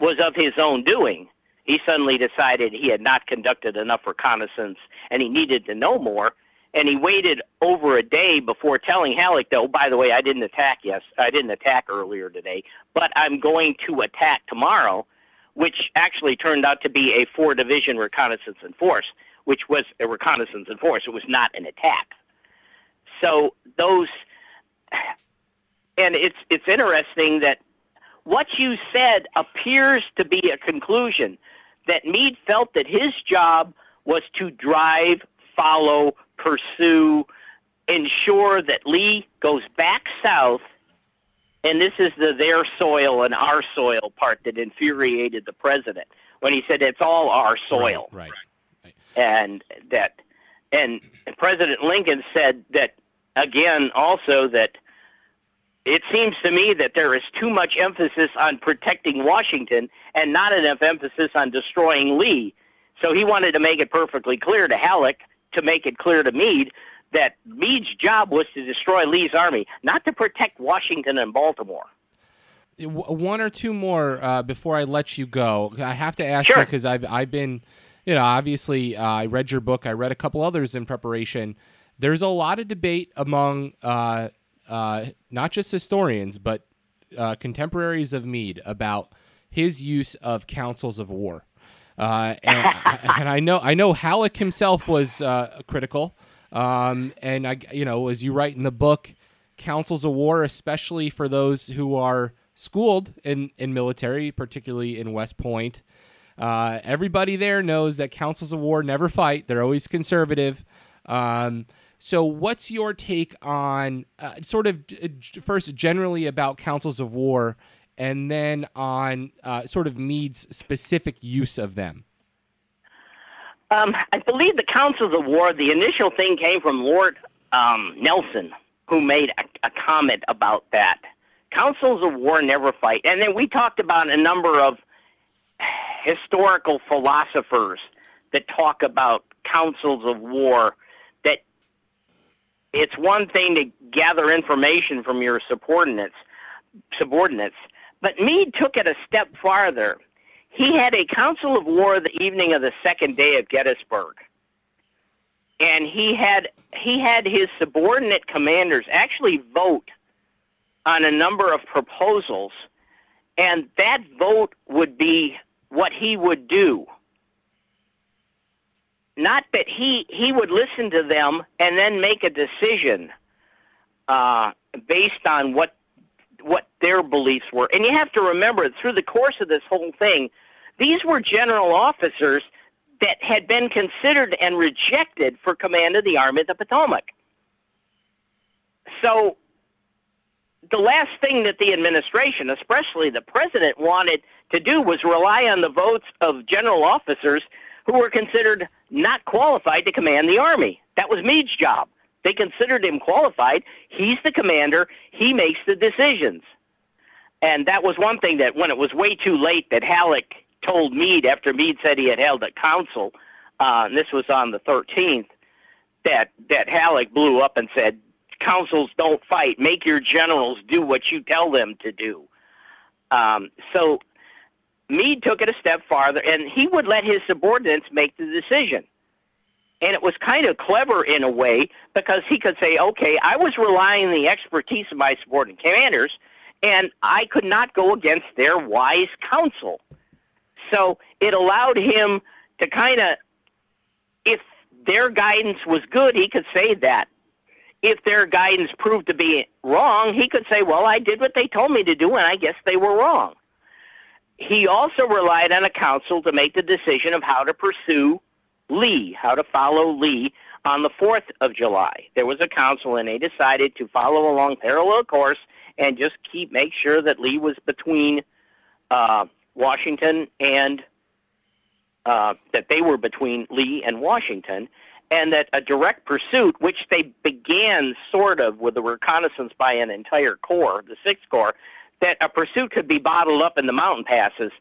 was of his own doing. He suddenly decided he had not conducted enough reconnaissance and he needed to know more. And he waited over a day before telling Halleck, though, by the way, I didn't attack yes, I didn't attack earlier today, but I'm going to attack tomorrow, which actually turned out to be a four division reconnaissance in force, which was a reconnaissance in force. It was not an attack. So those and it's it's interesting that what you said appears to be a conclusion that Meade felt that his job was to drive, follow, pursue, ensure that Lee goes back south. And this is the their soil and our soil part that infuriated the president when he said it's all our soil. Right. right, right. And that and President Lincoln said that again also that it seems to me that there is too much emphasis on protecting Washington and not enough emphasis on destroying Lee. So he wanted to make it perfectly clear to Halleck, to make it clear to Meade, that Meade's job was to destroy Lee's army, not to protect Washington and Baltimore. One or two more uh, before I let you go. I have to ask sure. you because I've I've been, you know, obviously uh, I read your book. I read a couple others in preparation. There's a lot of debate among uh, uh, not just historians, but uh, contemporaries of Meade about his use of councils of war. Uh, and, and, I know I know Halleck himself was uh, critical, um, and I you know as you write in the book, councils of war, especially for those who are schooled in in military, particularly in West Point. Uh, everybody there knows that councils of war never fight; they're always conservative. Um, so, what's your take on uh, sort of uh, first generally about councils of war, and then on uh, sort of Meade's specific use of them? Um, I believe the councils of war. The initial thing came from Lord um, Nelson, who made a, a comment about that. Councils of war never fight, and then we talked about a number of historical philosophers that talk about councils of war that it's one thing to gather information from your subordinates, subordinates, but Meade took it a step farther. He had a council of war the evening of the second day of Gettysburg, and he had he had his subordinate commanders actually vote on a number of proposals, and that vote would be what he would do not that he he would listen to them and then make a decision uh, based on what what their beliefs were. And you have to remember, through the course of this whole thing, these were general officers that had been considered and rejected for command of the Army of the Potomac. So the last thing that the administration, especially the president, wanted to do was rely on the votes of general officers who were considered not qualified to command the Army. That was Meade's job. They considered him qualified. He's the commander. He makes the decisions. And that was one thing that when it was way too late that Halleck told Meade after Meade said he had held a council, uh, and this was on the 13th, that, that Halleck blew up and said, councils don't fight. Make your generals do what you tell them to do. Um, so Meade took it a step farther, and he would let his subordinates make the decision. And it was kind of clever in a way because he could say, okay, I was relying on the expertise of my subordinate commanders, and I could not go against their wise counsel. So it allowed him to kind of, if their guidance was good, he could say that. If their guidance proved to be wrong, he could say, well, I did what they told me to do, and I guess they were wrong. He also relied on a council to make the decision of how to pursue Lee, how to follow Lee on the 4th of July. There was a council, and they decided to follow along parallel course and just keep make sure that Lee was between uh, Washington and uh, that they were between Lee and Washington, and that a direct pursuit, which they began sort of with a reconnaissance by an entire corps, the Sixth Corps, that a pursuit could be bottled up in the mountain passes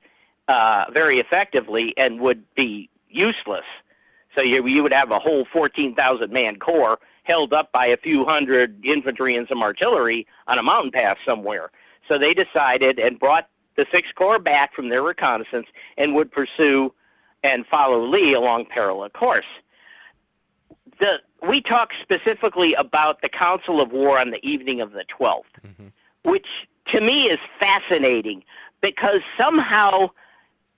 uh, very effectively and would be useless. So you, you would have a whole 14,000 man corps held up by a few hundred infantry and some artillery on a mountain pass somewhere. So they decided and brought the Sixth Corps back from their reconnaissance and would pursue and follow Lee along parallel course. The, we talked specifically about the Council of War on the evening of the 12th, mm-hmm. which to me is fascinating because somehow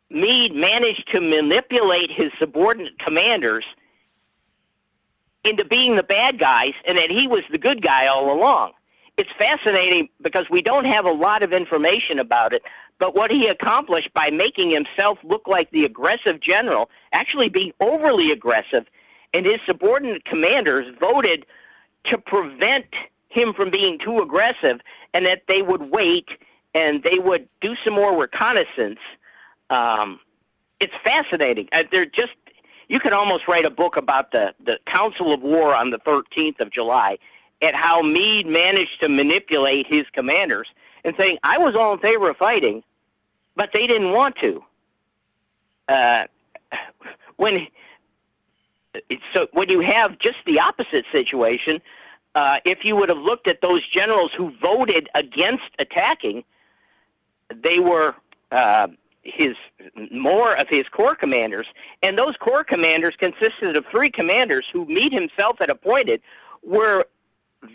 Meade managed to manipulate his subordinate commanders into being the bad guys and that he was the good guy all along. It's fascinating because we don't have a lot of information about it, but what he accomplished by making himself look like the aggressive general, actually being overly aggressive, and his subordinate commanders voted to prevent him from being too aggressive and that they would wait and they would do some more reconnaissance. Um, it's fascinating. Uh, they're just you could almost write a book about the, the Council of War on the 13th of July and how Meade managed to manipulate his commanders and saying, I was all in favor of fighting, but they didn't want to. Uh, when so when you have just the opposite situation, uh, if you would have looked at those generals who voted against attacking, they were uh, his more of his corps commanders, and those corps commanders consisted of three commanders who Meade himself had appointed were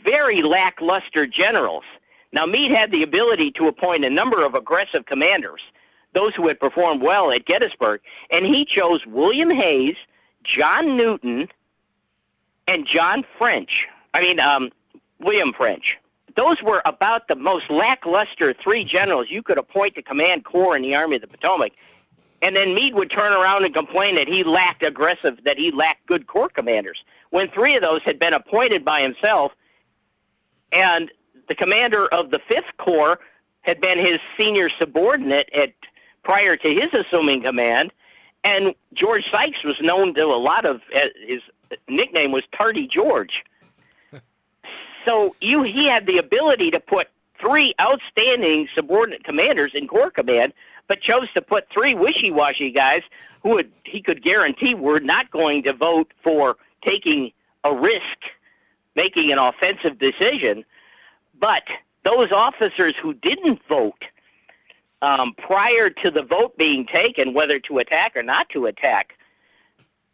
very lackluster generals. Now Meade had the ability to appoint a number of aggressive commanders, those who had performed well at Gettysburg, and he chose William Hays, John Newton, and John French. I mean, um, William French those were about the most lackluster three generals you could appoint to command corps in the Army of the Potomac. And then Meade would turn around and complain that he lacked aggressive, that he lacked good corps commanders. When three of those had been appointed by himself, and the commander of the Fifth Corps had been his senior subordinate at prior to his assuming command, and George Sykes was known to a lot of uh, his nickname was Tardy George. So you he had the ability to put three outstanding subordinate commanders in Corps Command, but chose to put three wishy-washy guys who would he could guarantee were not going to vote for taking a risk, making an offensive decision. But those officers who didn't vote um, prior to the vote being taken, whether to attack or not to attack,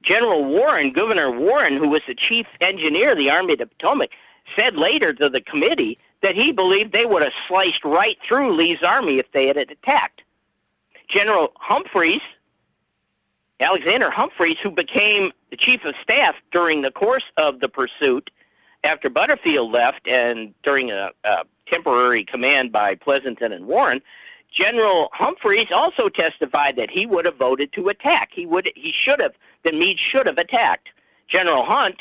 General Warren, Gouverneur Warren, who was the chief engineer of the Army of the Potomac, said later to the committee that he believed they would have sliced right through Lee's army if they had attacked. General Humphreys, Alexander Humphreys, who became the chief of staff during the course of the pursuit, after Butterfield left and during a, a temporary command by Pleasonton and Warren, General Humphreys also testified that he would have voted to attack. He would he should have that Meade should have attacked. General Hunt,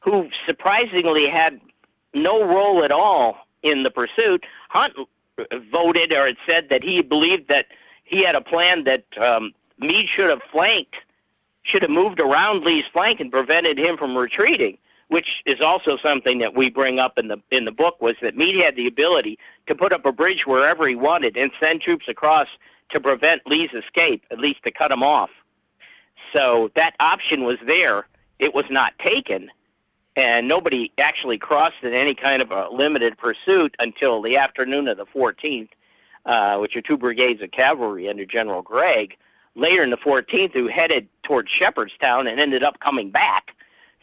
who surprisingly had no role at all in the pursuit, Hunt voted or had said that he believed that he had a plan that um, Meade should have flanked, should have moved around Lee's flank and prevented him from retreating which is also something that we bring up in the in the book, was that Meade had the ability to put up a bridge wherever he wanted and send troops across to prevent Lee's escape, at least to cut him off. So that option was there. It was not taken, and nobody actually crossed in any kind of a limited pursuit until the afternoon of the 14th, uh, which are two brigades of cavalry under General Gregg. Later in the 14th, who headed towards Shepherdstown and ended up coming back.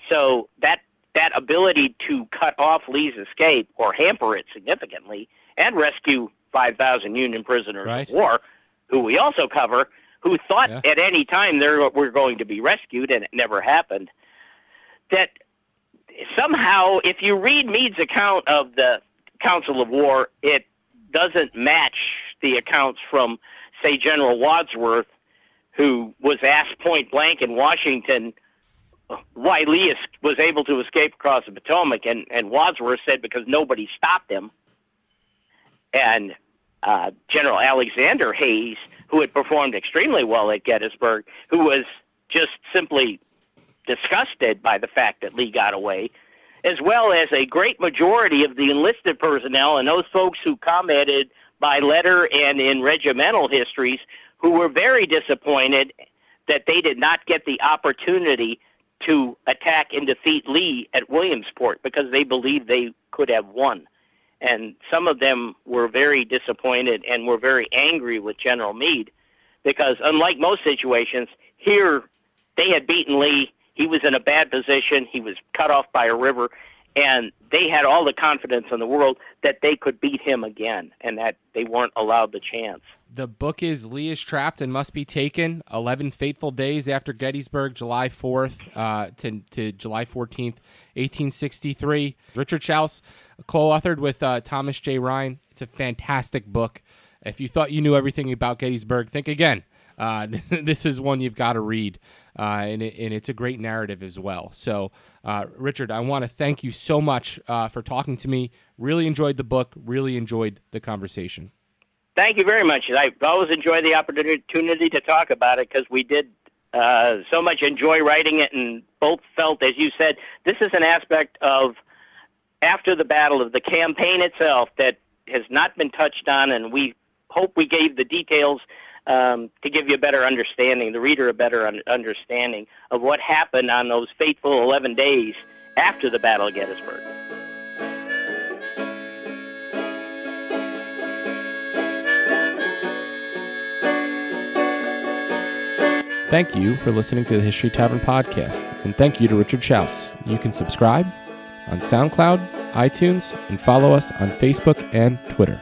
So that that ability to cut off Lee's escape or hamper it significantly and rescue 5,000 Union prisoners right. of war, who we also cover, who thought yeah. at any time they were going to be rescued, and it never happened. That somehow, if you read Meade's account of the Council of War, it doesn't match the accounts from, say, General Wadsworth, who was asked point blank in Washington why Lee was able to escape across the Potomac, and, and Wadsworth said because nobody stopped him. And uh, General Alexander Hays, who had performed extremely well at Gettysburg, who was just simply disgusted by the fact that Lee got away, as well as a great majority of the enlisted personnel and those folks who commented by letter and in regimental histories who were very disappointed that they did not get the opportunity to attack and defeat Lee at Williamsport because they believed they could have won. And some of them were very disappointed and were very angry with General Meade because, unlike most situations, here they had beaten Lee. He was in a bad position. He was cut off by a river. And they had all the confidence in the world that they could beat him again and that they weren't allowed the chance. The book is Lee is Trapped and Must Be Taken 11 Fateful Days After Gettysburg, July 4th uh, to, to July 14th, 1863. Richard Schaus, co authored with uh, Thomas J. Ryan. It's a fantastic book. If you thought you knew everything about Gettysburg, think again. Uh, this is one you've got to read, uh, and, it, and, it's a great narrative as well. So, uh, Richard, I want to thank you so much uh, for talking to me. Really enjoyed the book, really enjoyed the conversation. Thank you very much. I always enjoy the opportunity to talk about it because we did uh, so much enjoy writing it, and both felt, as you said, this is an aspect of after the battle of the campaign itself that has not been touched on, and we hope we gave the details um, to give you a better understanding, the reader a better un- understanding of what happened on those fateful 11 days after the Battle of Gettysburg. Thank you for listening to the History Tavern podcast, and thank you to Richard Schaus. You can subscribe on SoundCloud, iTunes, and follow us on Facebook and Twitter.